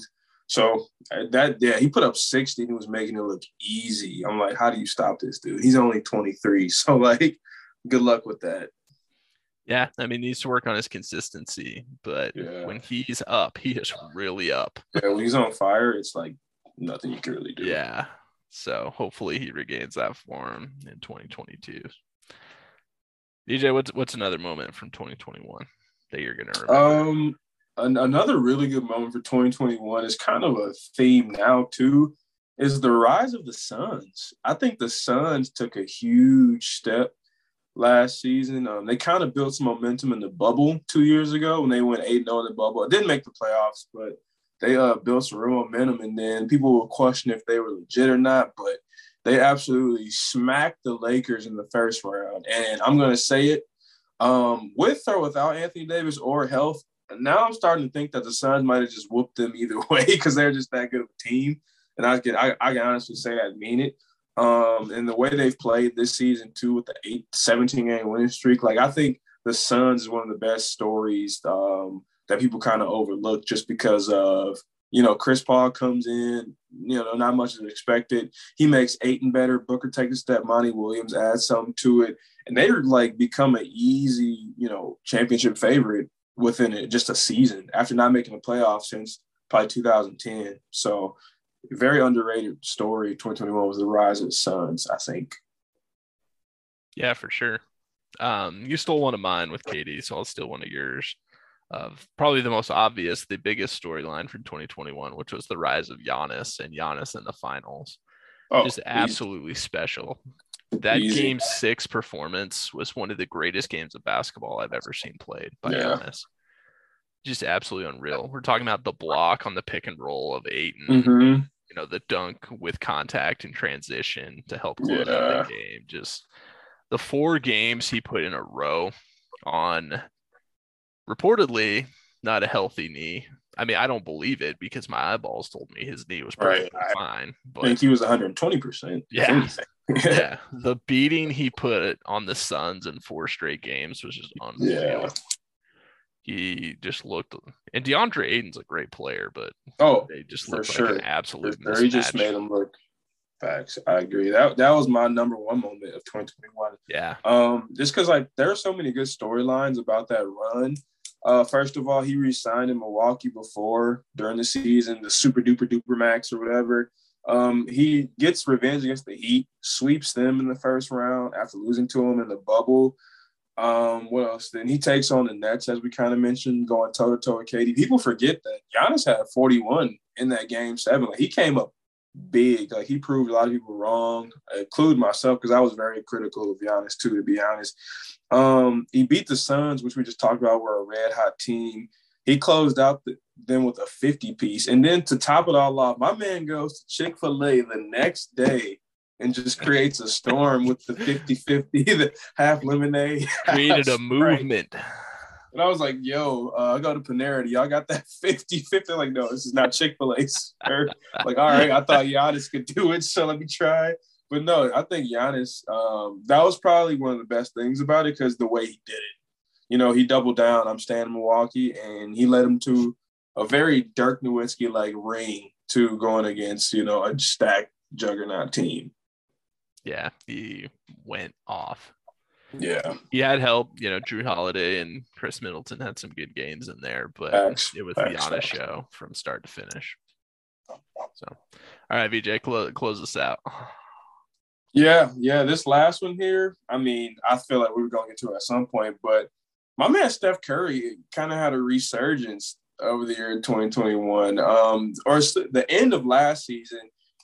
So uh, that yeah, he put up 60 and he was making it look easy. I'm like, how do you stop this dude? He's only 23. So like, good luck with that. Yeah, I mean, he needs to work on his consistency, but Yeah. when he's up, he is really up. Yeah, when he's on fire, it's like nothing you can really do. Yeah. So hopefully he regains that form in 2022. DJ, what's what's another moment from 2021 that you're gonna remember? Um, an- another really good moment for 2021 is kind of a theme now too. Is the rise of the Suns. I think the Suns took a huge step last season. Um, they kind of built some momentum in the bubble two years ago when they went 8 0 in the bubble. It didn't make the playoffs, but they uh, built some real momentum. And then people will question if they were legit or not, but they absolutely smacked the Lakers in the first round. And I'm going to say it um, with or without Anthony Davis or health. Now I'm starting to think that the Suns might have just whooped them either way because they're just that good of a team. And I can I, I can honestly say I mean it. Um, and the way they've played this season too with the eight, 17 game winning streak, like I think the Suns is one of the best stories um, that people kind of overlook just because of you know Chris Paul comes in, you know not much is expected. He makes Ayton better. Booker takes a step. Monty Williams adds something to it, and they're like become an easy you know championship favorite within it, just a season after not making the playoffs since probably 2010. So very underrated story. 2021 was the rise of the Suns. I think. Yeah, for sure. Um, you stole one of mine with KD, so I'll steal one of yours. Of probably the most obvious, the biggest storyline from 2021, which was the rise of Giannis and Giannis in the finals. Oh, Just easy. absolutely special. That Easy. game six performance was one of the greatest games of basketball I've ever seen played by Yeah. Giannis. Just absolutely unreal. We're talking about the block on the pick and roll of Ayton, Mhm. you know, the dunk with contact and transition to help close out the game. Just the four games he put in a row on reportedly not a healthy knee. I mean, I don't believe it because my eyeballs told me his knee was Right. perfectly fine. I think he was 120 percent. Yeah. Yeah, the beating he put on the Suns in four straight games was just unreal. Yeah. He just looked, and DeAndre Ayton's a great player, but Oh, they just For looked like sure. an absolute For. He just made him look facts. I agree. That that was my number one moment of 2021. Yeah, Um, just because like there are so many good storylines about that run. Uh, first of all, he re-signed in Milwaukee before during the season, the super duper duper max or whatever. Um, he gets revenge against the Heat, sweeps them in the first round after losing to them in the bubble. Um, what else? Then he takes on the Nets, as we kind of mentioned, going toe to toe with KD. People forget that Giannis had 41 in that game seven. Like he came up big. Like he proved a lot of people wrong, including myself, because I was very critical of Giannis too, to be honest. Um, he beat the Suns, which we just talked about, were a red hot team. He closed out the, them with a 50 piece. And then to top it all off, my man goes to Chick fil A the next day and just creates a storm with the 50 50, the half lemonade. Created a movement. And I was like, yo, uh, I go to Panera. Y'all got that 50 50? Like, no, this is not Chick fil A, sir. like, all right, I thought Giannis could do it. So let me try. But no, I think Giannis, um, that was probably one of the best things about it because the way he did it. You know, he doubled down. I'm staying in Milwaukee, and he led him to a very Dirk Nowitzki like ring to going against, you know, a stacked juggernaut team. Yeah, he went off. Yeah. He had help, you know, Jrue Holiday and Khris Middleton had some good games in there, but Facts, it was facts, the facts. show from start to finish. So, all right, VJ, close close us out. Yeah, yeah. This last one here, I mean, I feel like we were going to get to it at some point, but my man Steph Curry kind of had a resurgence over the year in 2021. Um, or the end of last season,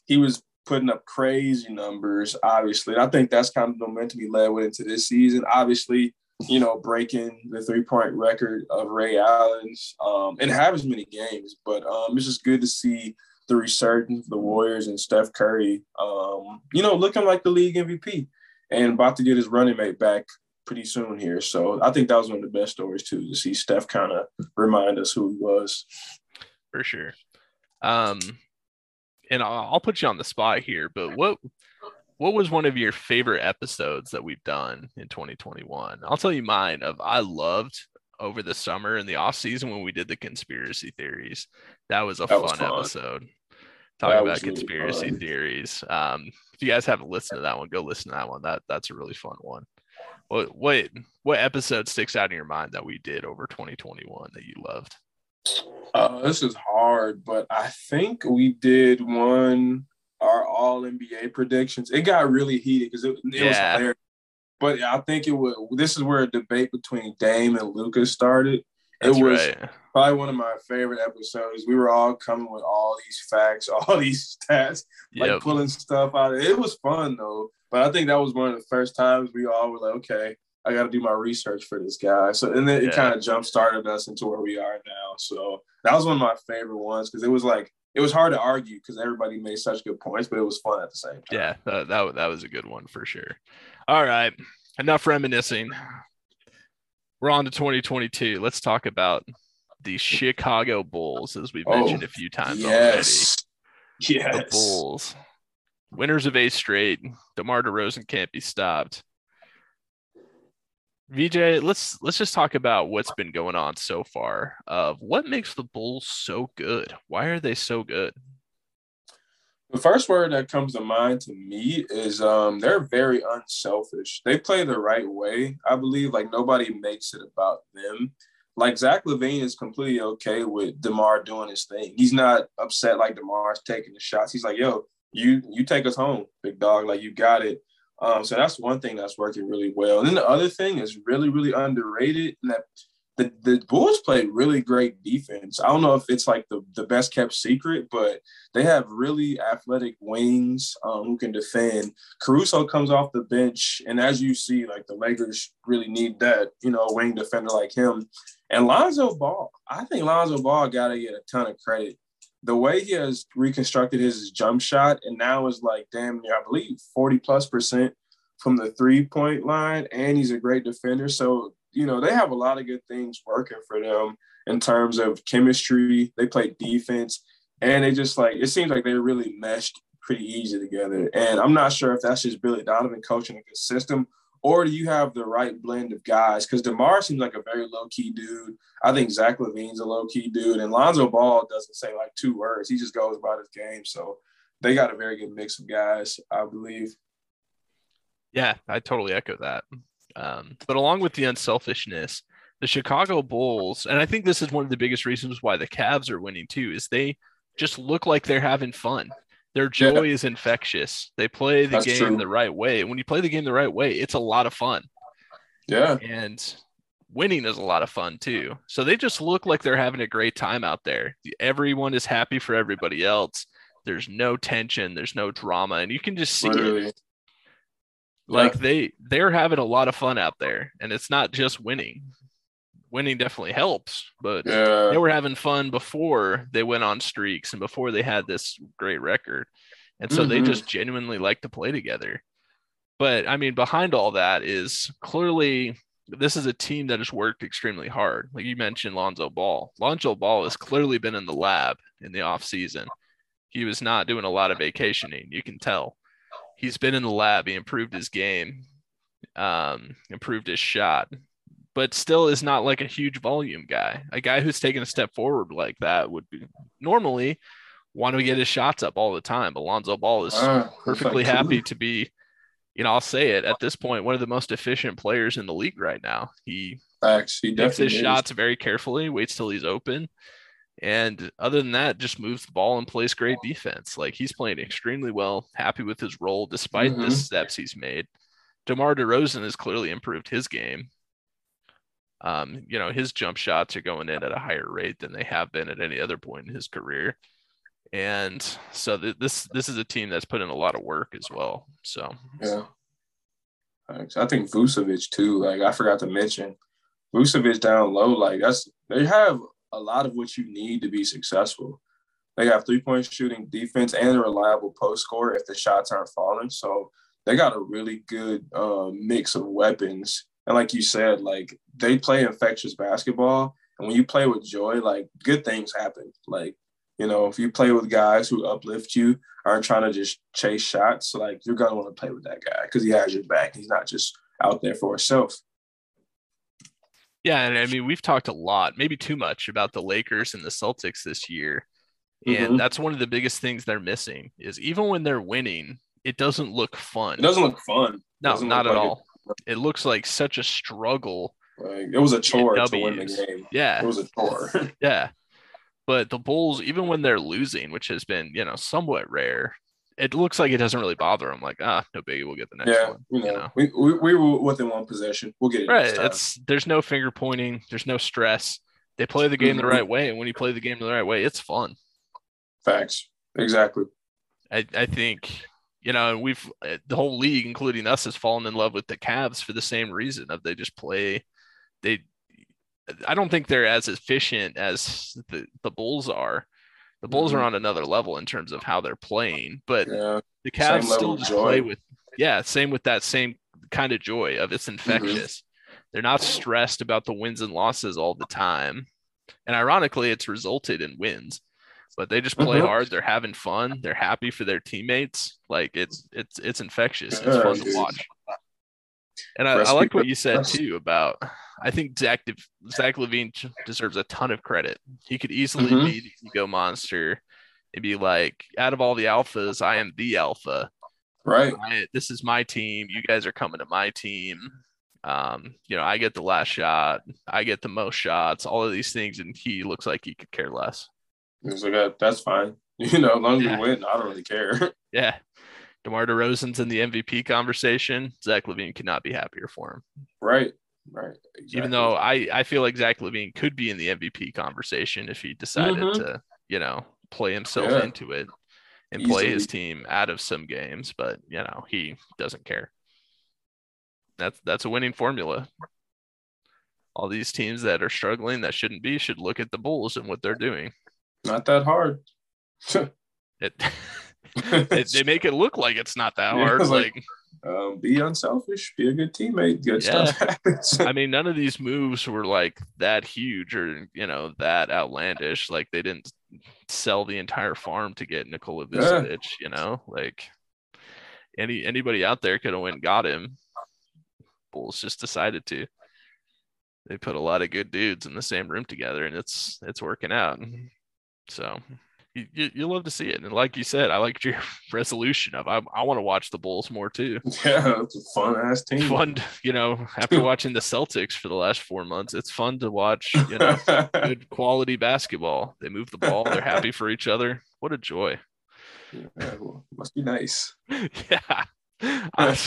he was putting up crazy numbers, obviously. And I think that's kind of the momentum he led with into this season. Obviously, you know, breaking the three point record of Ray Allen's um, and have as many games. But um, it's just good to see the resurgence of the Warriors and Steph Curry, um, you know, looking like the league MVP and about to get his running mate back pretty soon here. So I think that was one of the best stories too to see Steph kind of remind us who he was. for sure. Um, and I'll, I'll put you on the spot here, but what what was one of your favorite episodes that we've done in 2021? I'll tell you mine. Of I loved over the summer and the off season when we did the conspiracy theories. That was a That was fun, fun. episode. Talking was about conspiracy fun. theories. Um, if you guys haven't listened to that one, go listen to that one. That that's a really fun one. What what what episode sticks out in your mind that we did over 2021 that you loved? Uh, this is hard, but I think we did one our All NBA predictions. It got really heated because it, it was Yeah. hilarious. But I think it was. This is where a debate between Dame and Lucas started. That's it was right. probably one of my favorite episodes. We were all coming with all these facts, all these stats, like Yep. pulling stuff out. Of it was fun though. But I think that was one of the first times we all were like, okay, I got to do my research for this guy. So and then it kind of jump started us into where we are now. So that was one of my favorite ones because it was like it was hard to argue because everybody made such good points, but it was fun at the same time. Yeah, that, that that was a good one for sure. All right, enough reminiscing. We're on to 2022. Let's talk about the Chicago Bulls, as we've Oh, mentioned a oh, few times Yes. already. The Bulls, winners of eight straight. DeMar DeRozan can't be stopped. VJ, let's let's just talk about what's been going on so far. Of what makes the Bulls so good? Why are they so good? The first word that comes to mind to me is um, they're very unselfish. They play the right way. I believe like nobody makes it about them. Like Zach LaVine is completely okay with DeMar doing his thing. He's not upset like DeMar's taking the shots. He's like, yo, you you take us home, big dog. Like you got it. Um, so that's one thing that's working really well. And then the other thing is really, really underrated. And that the, the Bulls play really great defense. I don't know if it's like the, the best kept secret, but they have really athletic wings um, who can defend. Caruso comes off the bench, and as you see, like the Lakers really need that, you know, wing defender like him. And Lonzo Ball, I think Lonzo Ball got to get a ton of credit. The way he has reconstructed his jump shot, and now is like damn near, I believe, forty plus percent from the three point line, and he's a great defender. So you know they have a lot of good things working for them in terms of chemistry. They play defense and they just like it seems like they really meshed pretty easy together. And I'm not sure if that's just Billy Donovan coaching a good system, or do you have the right blend of guys? Because DeMar seems like a very low key dude. I think Zach LaVine's a low key dude, and Lonzo Ball doesn't say like two words. He just goes about his game. So they got a very good mix of guys, I believe. Yeah, I totally echo that. Um, but along with the unselfishness, the Chicago Bulls, and I think this is one of the biggest reasons why the Cavs are winning too, is they just look like they're having fun. Their Yeah. joy is infectious. They play the That's game true. the right way. And when you play the game the right way, it's a lot of fun. Yeah. and winning is a lot of fun too. So they just look like they're having a great time out there. Everyone is happy for everybody else. There's no tension, there's no drama, and you can just see it. Like Yeah. they they're having a lot of fun out there, and it's not just winning. Winning definitely helps, but they were having fun before they went on streaks and before they had this great record. And so they Mhm. just genuinely like to play together. But I mean, behind all that is clearly this is a team that has worked extremely hard. Like you mentioned, Lonzo Ball. Lonzo Ball has clearly been in the lab in the offseason. He was not doing a lot of vacationing. You can tell. He's been in the lab. He improved his game, um, improved his shot, but still is not like a huge volume guy. A guy who's taken a step forward like that would be normally want to get his shots up all the time. Alonzo Ball is Ah, perfectly happy to be, you know, I'll say it at this point, one of the most efficient players in the league right now. He Facts. He takes his is. shots very carefully, waits till he's open. And other than that, just moves the ball and plays great defense. Like he's playing extremely well, happy with his role despite the Mhm. steps he's made. DeMar DeRozan has clearly improved his game. Um, you know, his jump shots are going in at a higher rate than they have been at any other point in his career. And so th- this this is a team that's put in a lot of work as well. So Yeah. I think Vucevic too. Like I forgot to mention, Vucevic down low. Like that's they have a lot of what you need to be successful. They got three point shooting, defense, and a reliable post score if the shots aren't falling. So they got a really good uh, mix of weapons. And like you said, like they play infectious basketball. And when you play with joy, like good things happen. Like you know, if you play with guys who uplift you, aren't trying to just chase shots, like you're gonna want to play with that guy because he has your back. He's not just out there for himself. Yeah, and I mean we've talked a lot, maybe too much, about the Lakers and the Celtics this year. And Mhm. that's one of the biggest things they're missing is even when they're winning, it doesn't look fun. It doesn't look fun. no, look at like all. It. looks like such a struggle. Like it was a chore to win the game. Yeah. It was a chore. Yeah. But the Bulls, even when they're losing, which has been, you know, somewhat rare, it looks like it doesn't really bother them. Like, ah, no biggie, we'll get the next yeah, one. you know, you know? We, we we were within one possession. We'll get it. Right. It's there's no finger pointing, there's no stress. They play the game the Mhm. right way, and when you play the game the right way, it's fun. facts. Exactly. I, I think you know, we've uh, the whole league, including us, has fallen in love with the Cavs for the same reason of they just play. They, I don't think they're as efficient as the the Bulls are. The Bulls are Mhm. on another level in terms of how they're playing, but Yeah. the Cavs still just play with yeah, same with that same kind of joy of it's infectious. They're not stressed about the wins and losses all the time. And ironically, it's resulted in wins. But they just play Mhm. hard, they're having fun, they're happy for their teammates. Like it's it's it's infectious. It's fun to watch. And I, I like what you said too about I think Zach Zach LaVine deserves a ton of credit. He could easily Mhm. be the ego monster and be like, out of all the alphas, I am the alpha. Right. I- this is my team. You guys are coming to my team. Um, you know, I get the last shot. I get the most shots. All of these things, and he looks like he could care less. It's like that, that's fine. You know, as long as Yeah. we win, I don't really care. Yeah, DeMar DeRozan's in the MVP conversation. Zach LaVine could not be happier for him. right. Right. Exactly. Even though I I feel like Zach LaVine could be in the MVP conversation if he decided Mhm. to, you know, play himself Yeah. into it and play his team out of some games, but you know, he doesn't care. That's that's a winning formula. All these teams that are struggling that shouldn't be should look at the Bulls and what they're doing. not that hard. It, it they make it look like it's not that hard. it's like- like um, be unselfish, be a good teammate, good Yeah. stuff happens. I mean, none of these moves were like that huge or you know that outlandish. Like they didn't sell the entire farm to get Nikola Yeah. Vucevic. You know, like any anybody out there could have went and got him. Bulls just decided to. They put a lot of good dudes in the same room together, and it's it's working out. So you, you, love to see it, and like you said, I liked your resolution of I, I want to watch the Bulls more too yeah, it's a fun ass team. fun, you know, after watching the Celtics for the last four months, it's fun to watch, you know, good quality basketball. They move the ball, they're happy for each other. What a joy. Yeah, well, must be nice. yeah. I,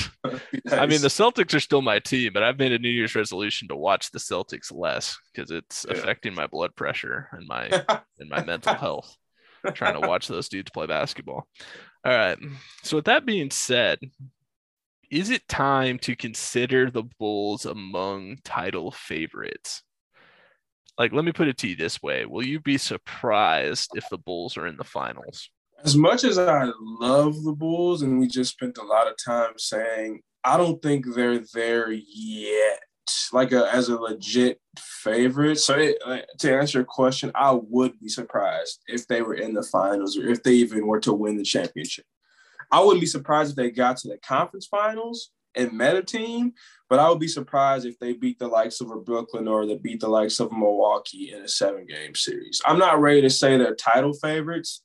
I mean, the Celtics are still my team, but I've made a New Year's resolution to watch the Celtics less because it's Yeah. affecting my blood pressure and my and my mental health. Trying to watch those dudes play basketball. All right. So with that being said, is it time to consider the Bulls among title favorites? Like, let me put it to you this way: Will you be surprised if the Bulls are in the finals? as much as I love the Bulls, and we just spent a lot of time saying, I don't think they're there yet, like a, as a legit favorite. So, it, like, to answer your question, I would be surprised if they were in the finals or if they even were to win the championship. I wouldn't be surprised if they got to the conference finals and met a team, but I would be surprised if they beat the likes of a Brooklyn or they beat the likes of Milwaukee in a seven game series. I'm not ready to say they're title favorites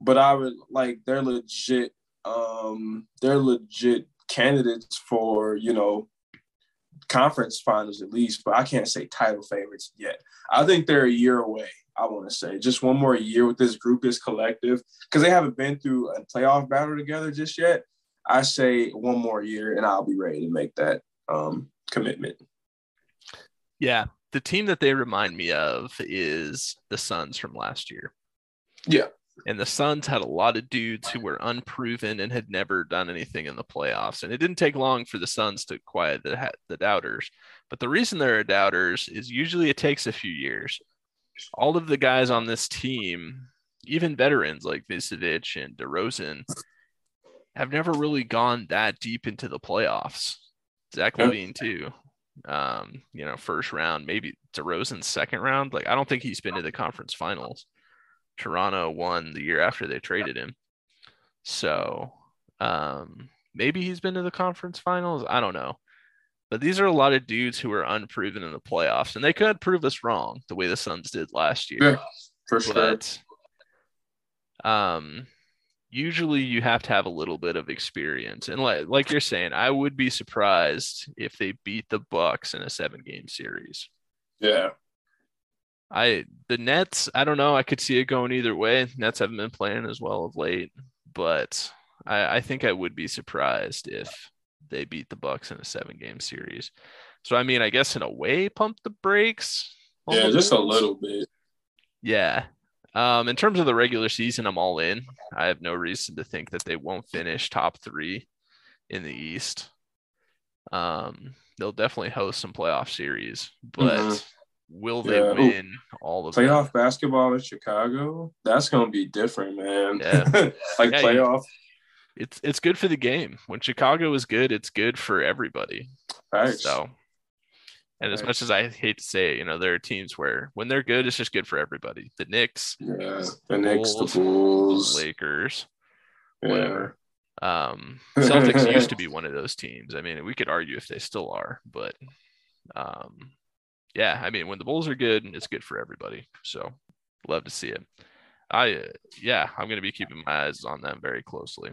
but I would like they're legit um they're legit candidates for, you know, conference finals at least, but I can't say title favorites yet. I think they're a year away. I want to say just one more year with this group, this collective, because they haven't been through a playoff battle together just yet. I say one more year, and I'll be ready to make that um, commitment. Yeah, the team that they remind me of is the Suns from last year. Yeah. And the Suns had a lot of dudes who were unproven and had never done anything in the playoffs. And it didn't take long for the Suns to quiet the, the doubters. But the reason there are doubters is usually it takes a few years. All of the guys on this team, even veterans like Vucevic and DeRozan, have never really gone that deep into the playoffs. Zach LaVine too. Um, you know, first round, maybe DeRozan's second round. Like I don't think he's been to the conference finals. Toronto won the year after they traded him. So um, maybe he's been to the conference finals. I don't know. But these are a lot of dudes who are unproven in the playoffs, and they could prove us wrong the way the Suns did last year. Yeah, for sure. But um, usually you have to have a little bit of experience, and like like you're saying, I would be surprised if they beat the Bucks in a seven game series. yeah. I the Nets, I don't know. I could see it going either way. Nets haven't been playing as well of late, but I, I think I would be surprised if they beat the Bucks in a seven game series. So I mean, I guess in a way, pump the brakes. Yeah, the just a little bit. Yeah. Um, in terms of the regular season, I'm all in. I have no reason to think that they won't finish top three in the East. Um, they'll definitely host some playoff series, but Mhm. Will they Yeah. Ooh. win all of them? Playoff basketball in Chicago, that's gonna be different, man. Yeah. like Yeah, playoff It's it's good for the game. When Chicago is good, it's good for everybody. facts. So, and as much as I hate to say it, you know, there are teams where when they're good, it's just good for everybody. The Knicks, yeah, the Knicks, the Bulls, Bulls, the Lakers, yeah. whatever. Um, Celtics used to be one of those teams. I mean, we could argue if they still are, but um, yeah, I mean, when the Bulls are good, it's good for everybody. So, love to see it. I, uh, yeah, I'm going to be keeping my eyes on them very closely.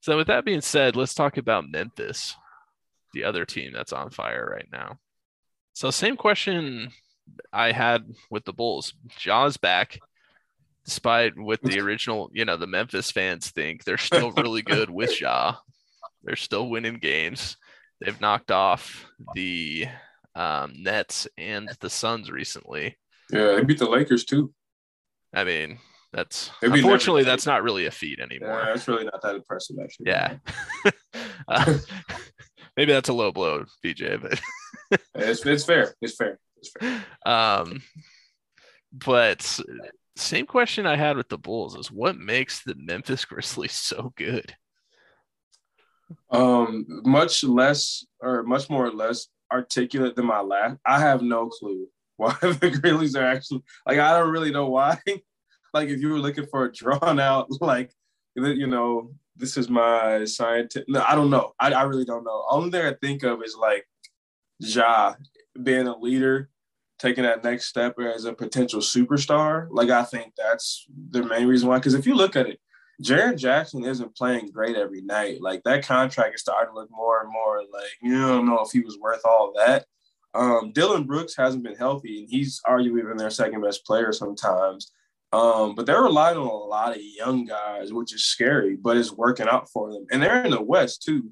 So, with that being said, let's talk about Memphis, the other team that's on fire right now. So, same question I had with the Bulls. Ja's back, despite what the original, you know, the Memphis fans think they're still really good with Ja. They're still winning games. They've knocked off the um, Nets and the Suns recently. yeah, they beat the Lakers too. I mean, that's They beat unfortunately that's not really a feat Yeah, anymore. that's really not that impressive, actually. Yeah. Uh, maybe that's a low blow, BJ, but it's, it's fair. It's fair. It's fair. um, but same question I had with the Bulls is what makes the Memphis Grizzlies so good? Um, much less or much more or less articulate than my last. I have no clue why the Grizzlies are actually like. I don't really know why. like, if you were looking for a drawn out, like, you know, this is my scientific. No, I don't know. I, I really don't know. Only thing I think of is like Ja being a leader, taking that next step as a potential superstar. Like, I think that's the main reason why. Because if you look at it, Jaren Jackson isn't playing great every night. Like that contract is starting to look more and more like you don't know if he was worth all that. Um, Dillon Brooks hasn't been healthy, and he's arguably been their second best player sometimes. Um, but they're relying on a lot of young guys, which is scary, but it's working out for them. And they're in the West too.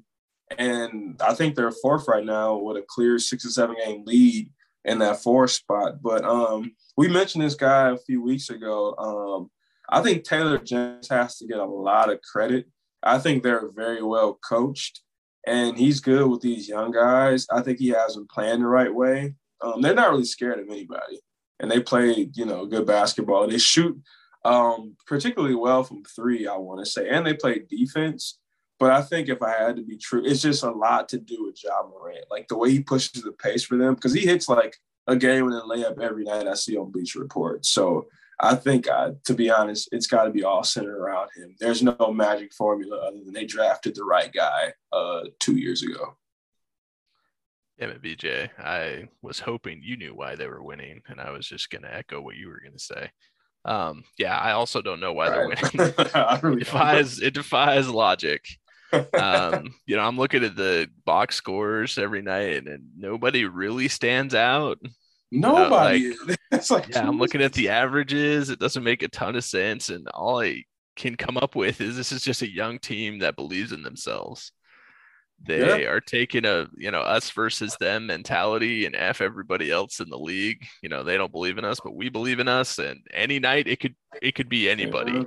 And I think they're fourth right now with a clear six or seven game lead in that fourth spot. But um, we mentioned this guy a few weeks ago. I think Taylor Jenkins has to get a lot of credit. I think they're very well coached, and he's good with these young guys. I think he has them playing the right way. Um, they're not really scared of anybody, and they play, you know, good basketball. They shoot um, particularly well from three, I want to say, and they play defense. But I think if I had to be true, it's just a lot to do with Ja Morant. Like the way he pushes the pace for them, because he hits like a game and a layup every night I see on Bleacher Report. So I think, uh, to be honest, it's got to be all centered around him. There's no magic formula other than they drafted the right guy uh, two years ago. Yeah, but BJ, I was hoping you knew why they were winning, and I was just going to echo what you were going to say. Um, yeah, I also don't know why right. they're winning. it defies it defies logic. um, you know, I'm looking at the box scores every night, and, and nobody really stands out. Nobody. Uh, like, it's like yeah, I'm looking at the averages. It doesn't make a ton of sense, and all I can come up with is this is just a young team that believes in themselves. They yeah. are taking a you know us versus them mentality and f everybody else in the league. You know they don't believe in us, but we believe in us. And any night it could it could be anybody.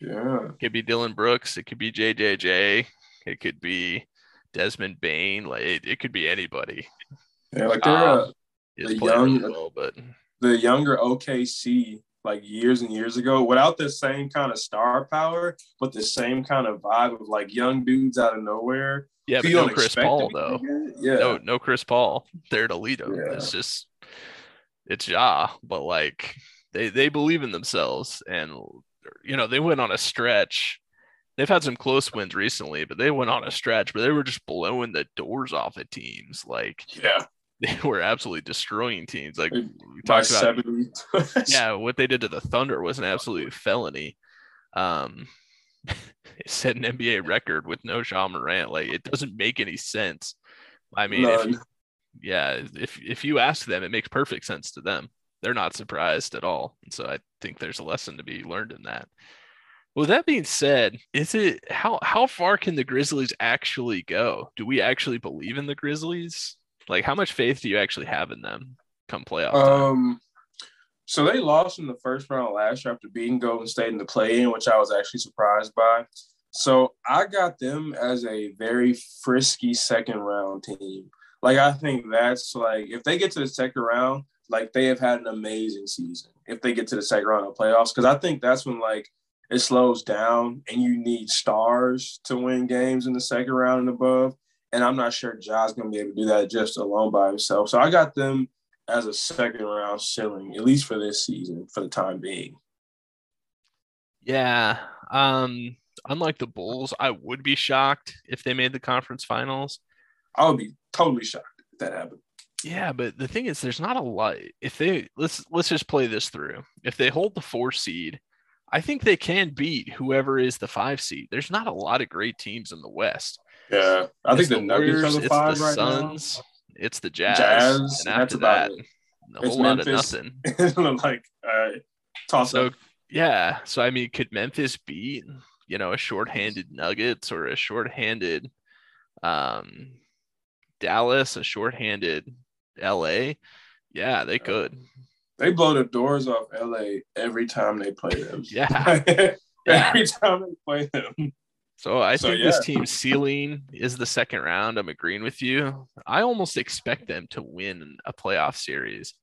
Yeah. yeah. It could be Dillon Brooks. It could be JJJ. It could be Desmond Bane. Like it, it could be anybody. Yeah, like they're um, the young, well, but the younger OKC like years and years ago without the same kind of star power, but the same kind of vibe of like young dudes out of nowhere. Yeah, but no Chris Paul though. Yeah, no, no Chris Paul. They're Toledo. Yeah. It's just it's Ja, but like they they believe in themselves, and you know they went on a stretch. They've had some close wins recently, but they went on a stretch, but they were just blowing the doors off of teams. Like yeah, they were absolutely destroying teams. Like we talked about, yeah, what they did to the Thunder was an absolute felony. Um, it set an NBA record with no Ja Morant. Like it doesn't make any sense. I mean, if yeah, if if you ask them, it makes perfect sense to them. They're not surprised at all, and so I think there's a lesson to be learned in that. Well, that being said, is it how how far can the Grizzlies actually go? Do we actually believe in the Grizzlies? Like, how much faith do you actually have in them come playoff time? Um, so they lost in the first round last year after beating Golden State in the play-in, which I was actually surprised by. So I got them as a very frisky second round team. Like I think that's like if they get to the second round, like they have had an amazing season. If they get to the second round of playoffs, because I think that's when like it slows down and you need stars to win games in the second round and above. And I'm not sure Ja's going to be able to do that just alone by himself. So I got them as a second round ceiling, at least for this season, for the time being. Yeah. Um, unlike the Bulls, I would be shocked if they made the conference finals. I would be totally shocked if that happened. Yeah, but the thing is, there's not a lot. If they let's let's just play this through. If they hold the four seed, I think they can beat whoever is the five seed. There's not a lot of great teams in the West. Yeah, I it's think the, the Nuggets are the five the right Suns, now. It's the Jazz, Jazz and after that, it. a whole lot of nothing. like uh, toss so, up. Yeah, so I mean, could Memphis beat you know a shorthanded Nuggets or a shorthanded um, Dallas, a shorthanded LA? Yeah, they could. They blow the doors off LA every time they play them. yeah. every time they play them. So I so, think yeah. this team's ceiling is the second round. I'm agreeing with you. I almost expect them to win a playoff series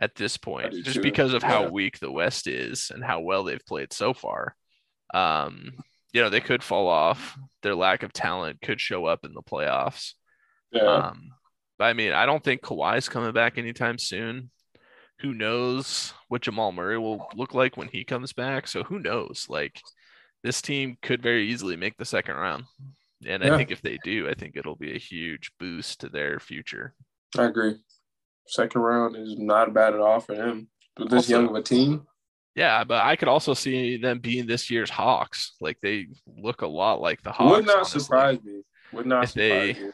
at this point, just too. because of how yeah. weak the West is and how well they've played so far. Um, you know, they could fall off. Their lack of talent could show up in the playoffs. Yeah. Um, but I mean, I don't think Kawhi's coming back anytime soon. Who knows what Jamal Murray will look like when he comes back? So who knows? Like, this team could very easily make the second round. And yeah. I think if they do, I think it'll be a huge boost to their future. I agree. Second round is not bad at all for them. With this also, young of a team. Yeah, but I could also see them being this year's Hawks. Like they look a lot like the Hawks. Would not honestly. surprise me. Would not if they, you.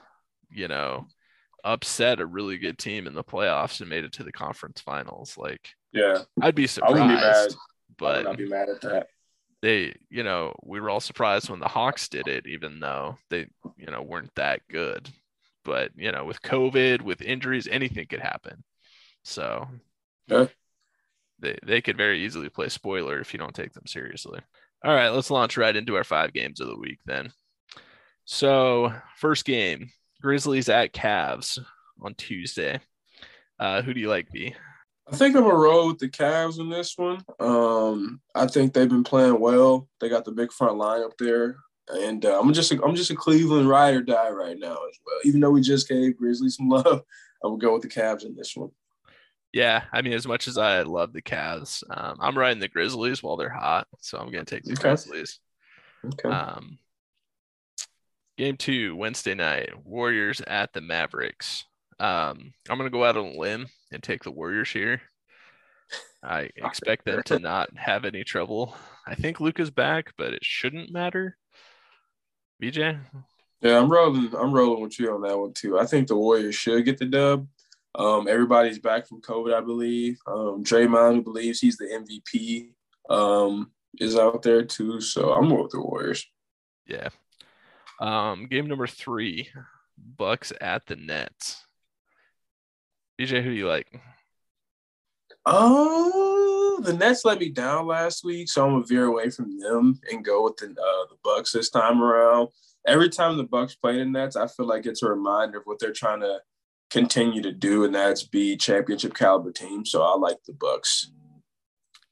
you know, upset a really good team in the playoffs and made it to the conference finals. Like, yeah, I'd be surprised. I would be mad. but I'd be mad at that. They, you know, we were all surprised when the Hawks did it, even though they, you know, weren't that good. But you know, with COVID, with injuries, anything could happen. So Yeah. they they could very easily play spoiler if you don't take them seriously. All right, let's launch right into our five games of the week then. So first game, Grizzlies at Cavs on Tuesday. Uh, who do you like, B? I think I'm gonna roll with the Cavs in this one. Um, I think they've been playing well. They got the big front line up there, and uh, I'm just a, I'm just a Cleveland ride or die right now as well. Even though we just gave Grizzlies some love, I would go with the Cavs in this one. Yeah, I mean, as much as I love the Cavs, um, I'm riding the Grizzlies while they're hot, so I'm gonna take the Okay. Grizzlies. Okay. Um, game two, Wednesday night, Warriors at the Mavericks. Um, I'm gonna go out on a limb and take the Warriors here. I expect them to not have any trouble. I think Luka's back, but it shouldn't matter. BJ, Yeah, I'm rolling. I'm rolling with you on that one too. I think the Warriors should get the dub. Um, everybody's back from COVID, I believe. Um, Draymond, who believes he's the MVP, um, is out there too. So I'm more with the Warriors. yeah. Um, game number three, Bucks at the Nets. BJ, who do you like? Oh, the Nets let me down last week, so I'm gonna veer away from them and go with the uh, the Bucks this time around. Every time the Bucks play the Nets, I feel like it's a reminder of what they're trying to continue to do, and that's be championship caliber team. So I like the Bucks.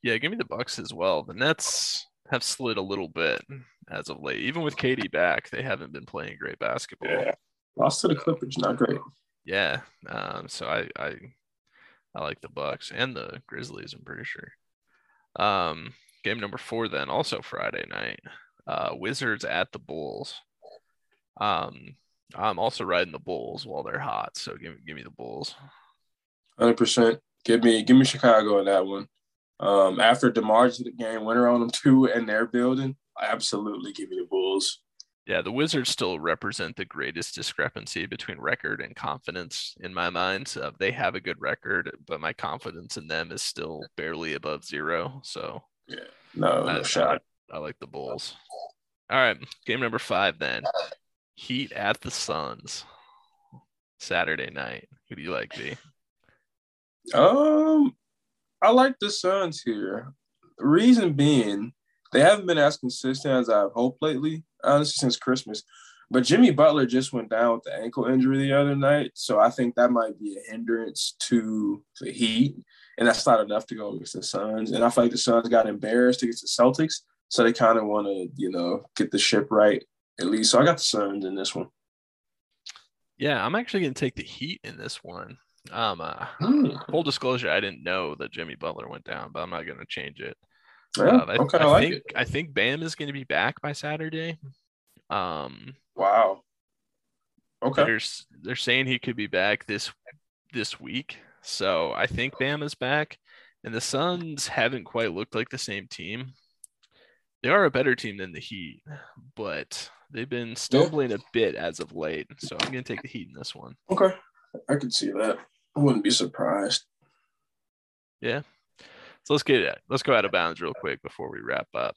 Yeah, give me the Bucks as well. The Nets have slid a little bit as of late. Even with KD back, they haven't been playing great basketball. lost to the Clippers, not great. Yeah. Um, so I, I I like the Bucks and the Grizzlies, I'm pretty sure. Um, game number four then, also Friday night. Uh Wizards at the Bulls. Um, I'm also riding the Bulls while they're hot, so give me give me the Bulls. Hundred percent. Give me give me Chicago in that one. Um, after DeMar's the game winner on them too, and their building, absolutely give me the Bulls. Yeah, the Wizards still represent the greatest discrepancy between record and confidence in my mind. Uh, they have a good record, but my confidence in them is still barely above zero. So No, no I, shot. I, I like the Bulls. All right, game number five then. Heat at the Suns. Saturday night. Who do you like, B? Um, I like the Suns here. The reason being, they haven't been as consistent as I've hoped lately, honestly, since Christmas. But Jimmy Butler just went down with the ankle injury the other night, so I think that might be a hindrance to the Heat, and that's not enough to go against the Suns. And I feel like the Suns got embarrassed against the Celtics, so they kind of want to, you know, get the ship right at least. So I got the Suns in this one. Yeah, I'm actually going to take the Heat in this one. Um, uh, Hmm. full disclosure, I didn't know that Jimmy Butler went down, but I'm not going to change it. Yeah, Uh, I, okay, I, I like think it. I think Bam is going to be back by Saturday. Um, Wow. Okay. there's they're saying he could be back this this week, so I think Bam is back. And the Suns haven't quite looked like the same team. They are a better team than the Heat, but they've been stumbling a bit as of late. So I'm going to take the Heat in this one. Okay. I could see that. I wouldn't be surprised. Yeah. So let's get it. Let's go out of bounds real quick before we wrap up.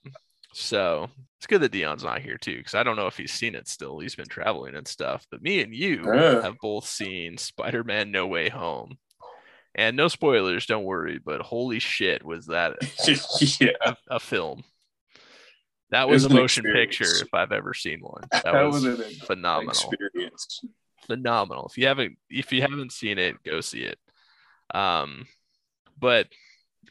So it's good that Dion's not here too, because I don't know if he's seen it still. He's been traveling and stuff. But me and you Yeah. have both seen Spider-Man No Way Home. And no spoilers, don't worry, but holy shit, was that yeah. a, a film. That was It's a motion picture if I've ever seen one. That, That was, was phenomenal Experience. phenomenal. If you haven't if you haven't seen it, go see it. Um, but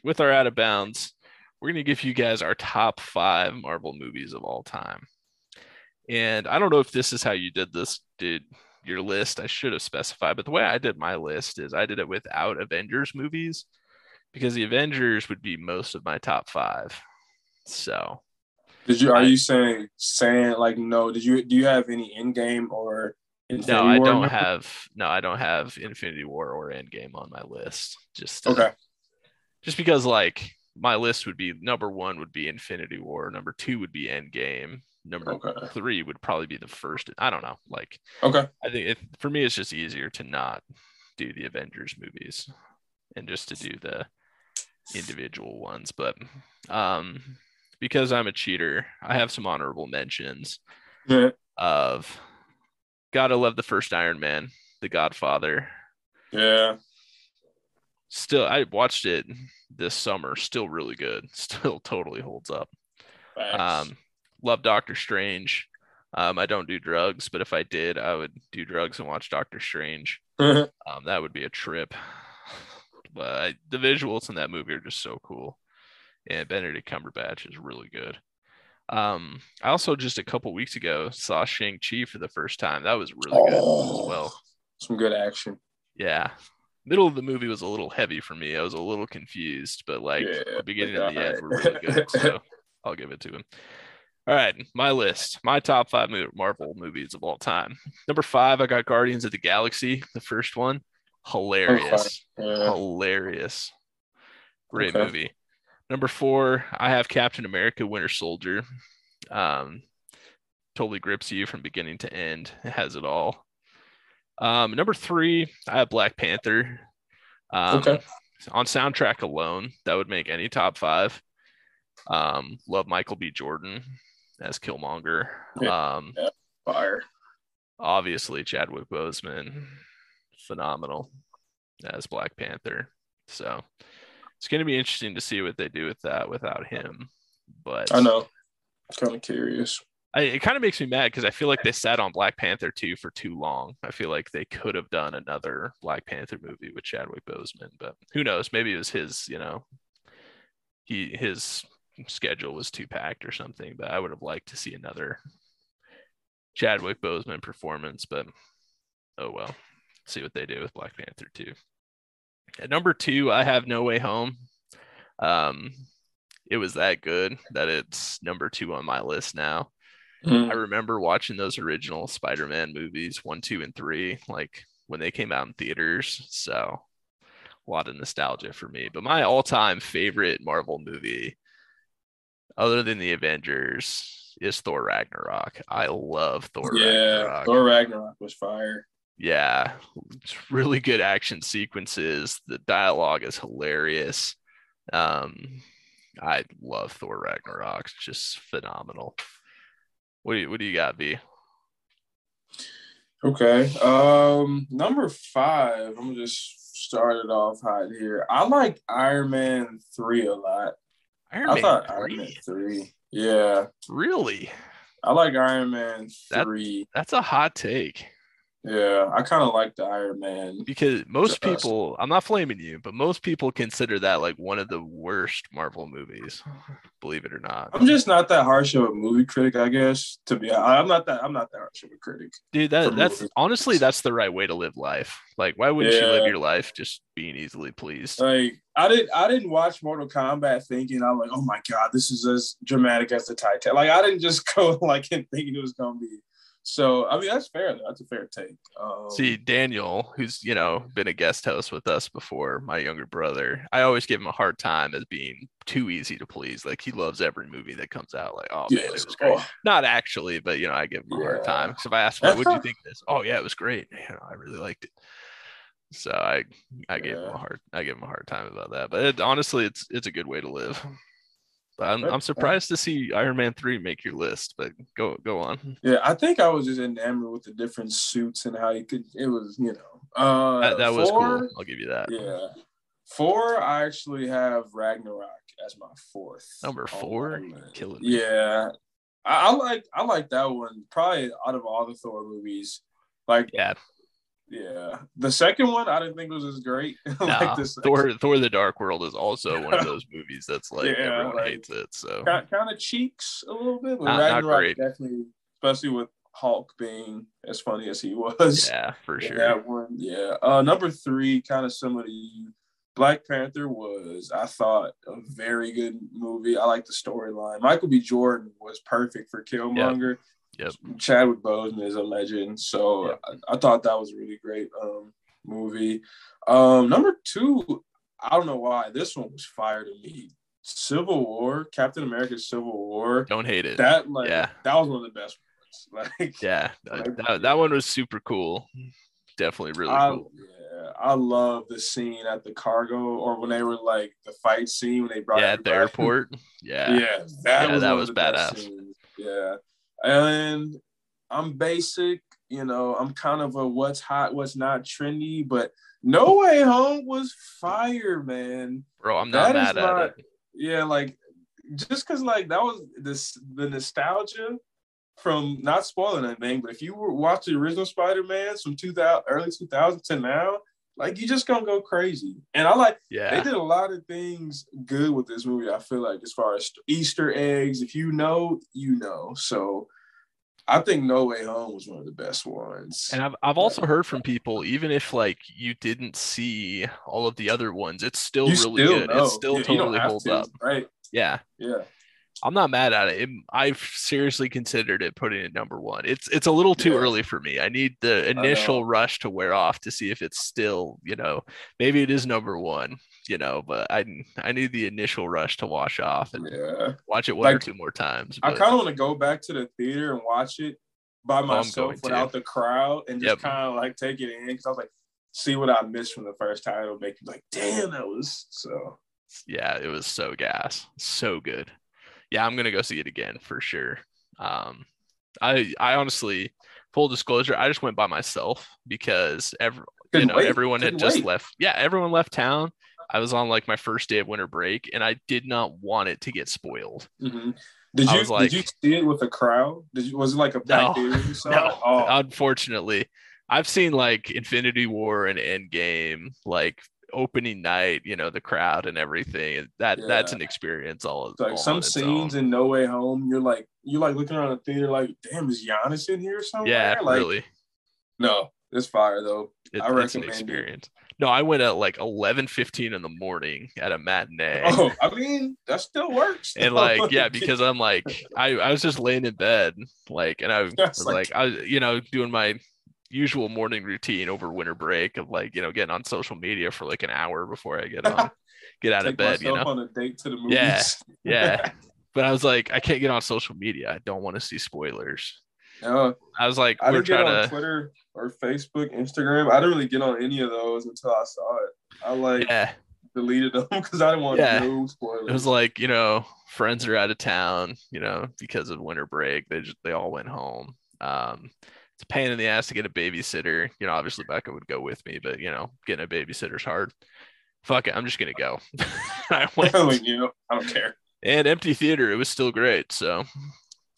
with our out of bounds, we're gonna give you guys our top five Marvel movies of all time. And I don't know if this is how you did this, did your list. I should have specified, but the way I did my list is I did it without Avengers movies because the Avengers would be most of my top five. So Did you? Are I- you saying saying like no? Did you? Do you have any Endgame or Infinity no, I War don't have no, I don't have Infinity War or Endgame on my list. Just uh, Okay. Just because like my list would be number one would be Infinity War, number two would be Endgame, number Okay. three would probably be the first. I don't know. Like Okay. I think it, for me, it's just easier to not do the Avengers movies and just to do the individual ones, but um, because I'm a cheater, I have some honorable mentions Yeah. of gotta love the first Iron Man, The Godfather. Yeah. Still, I watched it this summer. Still really good. Still totally holds up. Um, love Doctor Strange. Um, I don't do drugs, but if I did, I would do drugs and watch Doctor Strange. Um, that would be a trip. But I, the visuals in that movie are just so cool, and Benedict Cumberbatch is really good. Um, I also just a couple weeks ago saw Shang Chi for the first time. That was really good Oh. as well. Some good action. Yeah, middle of the movie was a little heavy for me. I was a little confused, but like Yeah, the beginning and the end were really good. So I'll give it to him. All right, my list, my top five Marvel movies of all time. Number five, I got Guardians of the Galaxy, the first one. Hilarious, Yeah. hilarious, great Okay. movie. Number four, I have Captain America: Winter Soldier. Um, totally grips you from beginning to end. It has it all. Um, number three, I have Black Panther. Um, Okay. On soundtrack alone, that would make any top five. Um, love Michael B. Jordan as Killmonger. Um, Fire. obviously Chadwick Boseman, phenomenal as Black Panther. So it's going to be interesting to see what they do with that without him. But I know. Kind of curious. I, it kind of makes me mad because I feel like they sat on Black Panther 2 for too long. I feel like they could have done another Black Panther movie with Chadwick Boseman, but who knows? Maybe it was his, you know, he his schedule was too packed or something. But I would have liked to see another Chadwick Boseman performance. But oh well, see what they do with Black Panther 2. At number two, I have No Way Home. Um, it was that good that it's number two on my list now. Mm. I remember watching those original Spider-Man movies, one, two, and three, like when they came out in theaters. So a lot of nostalgia for me. But my all-time favorite Marvel movie, other than the Avengers, is Thor Ragnarok. I love Thor Yeah. Ragnarok. Thor Ragnarok was fire. Yeah, it's really good action sequences. The dialogue is hilarious. Um, I love Thor Ragnarok. It's just phenomenal. What do you what do you got, V? Okay. Um, number five. I'm gonna just start it off hot here. I like Iron Man three a lot. Iron I Man thought 3? Iron Man three. Yeah, Really? I like Iron Man That- three. That's a hot take Yeah, I kind of like the Iron Man. because most people, I'm not flaming you, but most people consider that like one of the worst Marvel movies, believe it or not. I'm just not that harsh of a movie critic, I guess. To be, I'm not that. I'm not that harsh of a critic. Dude, that that's movies. honestly that's the right way to live life. Like, why wouldn't you live your life just being easily pleased? Like I didn't, I didn't watch Mortal Kombat thinking I'm like, oh my god, this is as dramatic as the Titan. Like I didn't just go like and thinking it was gonna be. So I mean, that's fair. That's a fair take. Um, See, Daniel, who's you know been a guest host with us before, my younger brother, I always give him a hard time as being too easy to please. Like he loves every movie that comes out. Like, oh man, it was great. oh, Not actually, but you know, I give him a hard Yeah. time. So if I ask him, what do you think of this? Oh yeah, it was great. You know, I really liked it. So I I gave him a hard I gave him a hard time about that. But it, honestly, it's it's a good way to live. I'm, I'm surprised to see Iron Man three make your list. But go go on. yeah, I think I was just enamored with the different suits and how you could. It was, you know, uh, That, that was four- cool. I'll give you that. Yeah, four. I actually have Ragnarok as my fourth. Number four? Killing me. Yeah, I, I like I like that one probably out of all the Thor movies. Like, Yeah, yeah, the second one I didn't think was as great. Nah, like second- Thor Thor the Dark World is also one of those movies that's like Yeah, everyone like- hates it. So kind, of cheeks a little bit, but Not- not Ragnarok great. definitely, especially with Hulk being as funny as he was. yeah, for sure. That one, yeah. Uh, number three, kind of similar to you. Black Panther was, I thought, a very good movie. I like the storyline. Michael B. Jordan was perfect for Killmonger. Yep. Chadwick Boseman is a legend, so Yep. I, I thought that was a really great um, movie. Um, number two, I don't know why this one was fire to me. Civil War, Captain America: Civil War. Don't hate it. That like Yeah. that was one of the best ones. Like yeah, Like- that, that one was super cool. Definitely really I, cool. yeah, I love the scene at the cargo, or when they were like the fight scene when they brought yeah, at the airport. Yeah. Yeah, that Yeah, was that was of the best badass. Yeah, and I'm basic. You know, I'm kind of a what's hot, what's not trendy, but No Way Home was fire, man. Bro, I'm not That mad at not- it. Yeah, like just because like that was this the nostalgia from not spoiling anything, but if you were watch the original Spider-Man from 2000 early 2000 to now, like you just gonna go crazy. And I like yeah. they did a lot of things good with this movie. I feel like as far as Easter eggs, if you know, you know. So I think No Way Home was one of the best ones. And I've I've also heard from people, even if like you didn't see all of the other ones, it's still you really still good. know. It still Yeah, totally holds to, up. right? Yeah. Yeah. I'm not mad at it. it. I've seriously considered it putting it number one. It's it's a little too Yeah. early for me. I need the initial rush to wear off to see if it's still, you know, maybe it is number one, you know, but I I need the initial rush to wash off and Yeah. watch it one or two more times. I kind of want to go back to the theater and watch it by Oh, myself going to. without the crowd and just Yep. kind of like take it in because I was like, see what I missed from the first time. It'll make you like, damn, that was so. yeah, it was so gas, so good. Yeah, I'm gonna go see it again for sure. Um, I I honestly, full disclosure, I just went by myself because every you know wait, everyone had couldn't just wait. left. Yeah, everyone left town. I was on like my first day of winter break, and I did not want it to get spoiled. Mhm. Did you like- did you see it with a crowd? Did you was it like a No, packed theater? No. Oh, Unfortunately, I've seen like Infinity War and Endgame, like opening night. You know, the crowd and everything. and That that's an experience all. it's like all some scenes own. in No Way Home, you're like you're like looking around the theater like, damn, is Giannis in here somewhere? Yeah, like, really. No, it's fire though. It, I it's an recommend it. experience. No, I went at like eleven fifteen in the morning at a matinee. Oh, I mean that still works. And like, yeah, because I'm like, I, I was just laying in bed, like, and I was like, like- I was, you know, doing my usual morning routine over winter break of like, you know, getting on social media for like an hour before I get on, get out of bed, you know, on a date to the movies. Yeah, yeah. But I was like, I can't get on social media. I don't want to see spoilers. No, I was like, I we're didn't get on to, Twitter or Facebook, Instagram. I didn't really get on any of those until I saw it. I like yeah. deleted them because I didn't want Yeah. no spoilers. it was like you know friends are out of town you know because of winter break they just they all went home um it's a pain in the ass to get a babysitter you know obviously becca would go with me but you know getting a babysitter's hard fuck it i'm just gonna go i went like, you I don't care. and empty theater it was still great so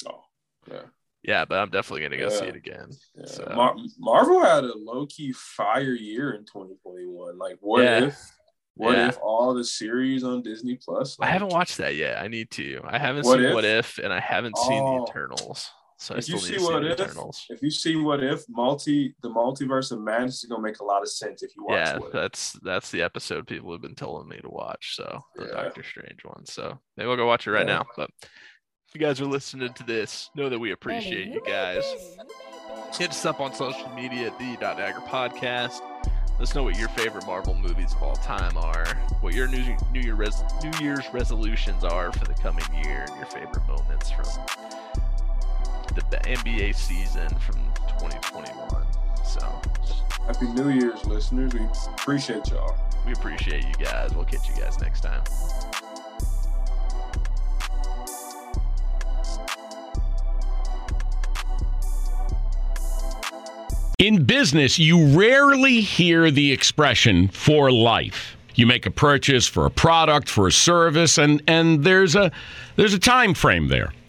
Oh, yeah. yeah but i'm definitely gonna go see it again Yeah. So- Mar- Marvel had a low key fire year in 2021. Like, what Yeah. if? What Yeah. if all the series on Disney Plus? i haven't watched that yet i need to i haven't What seen If? what if and i haven't seen Oh. the eternals so If you see What If, eternals If you see what if multi the multiverse of madness is gonna make a lot of sense if you watch yeah what if. that's that's the episode people have been telling me to watch so the Yeah. doctor strange one so maybe i'll go watch it right Yeah. now but if you guys are listening to this know that we appreciate you guys hit us up on social media at the dagger podcast let us know what your favorite marvel movies of all time are what your new, new year res- new year's resolutions are for the coming year and your favorite moments from the nba season from 2021 so Happy New Year's, listeners. We appreciate y'all. We appreciate you guys. We'll catch you guys next time. In business, you rarely hear the expression for life. You make a purchase for a product, for a service, and, and there's a there's a time frame there.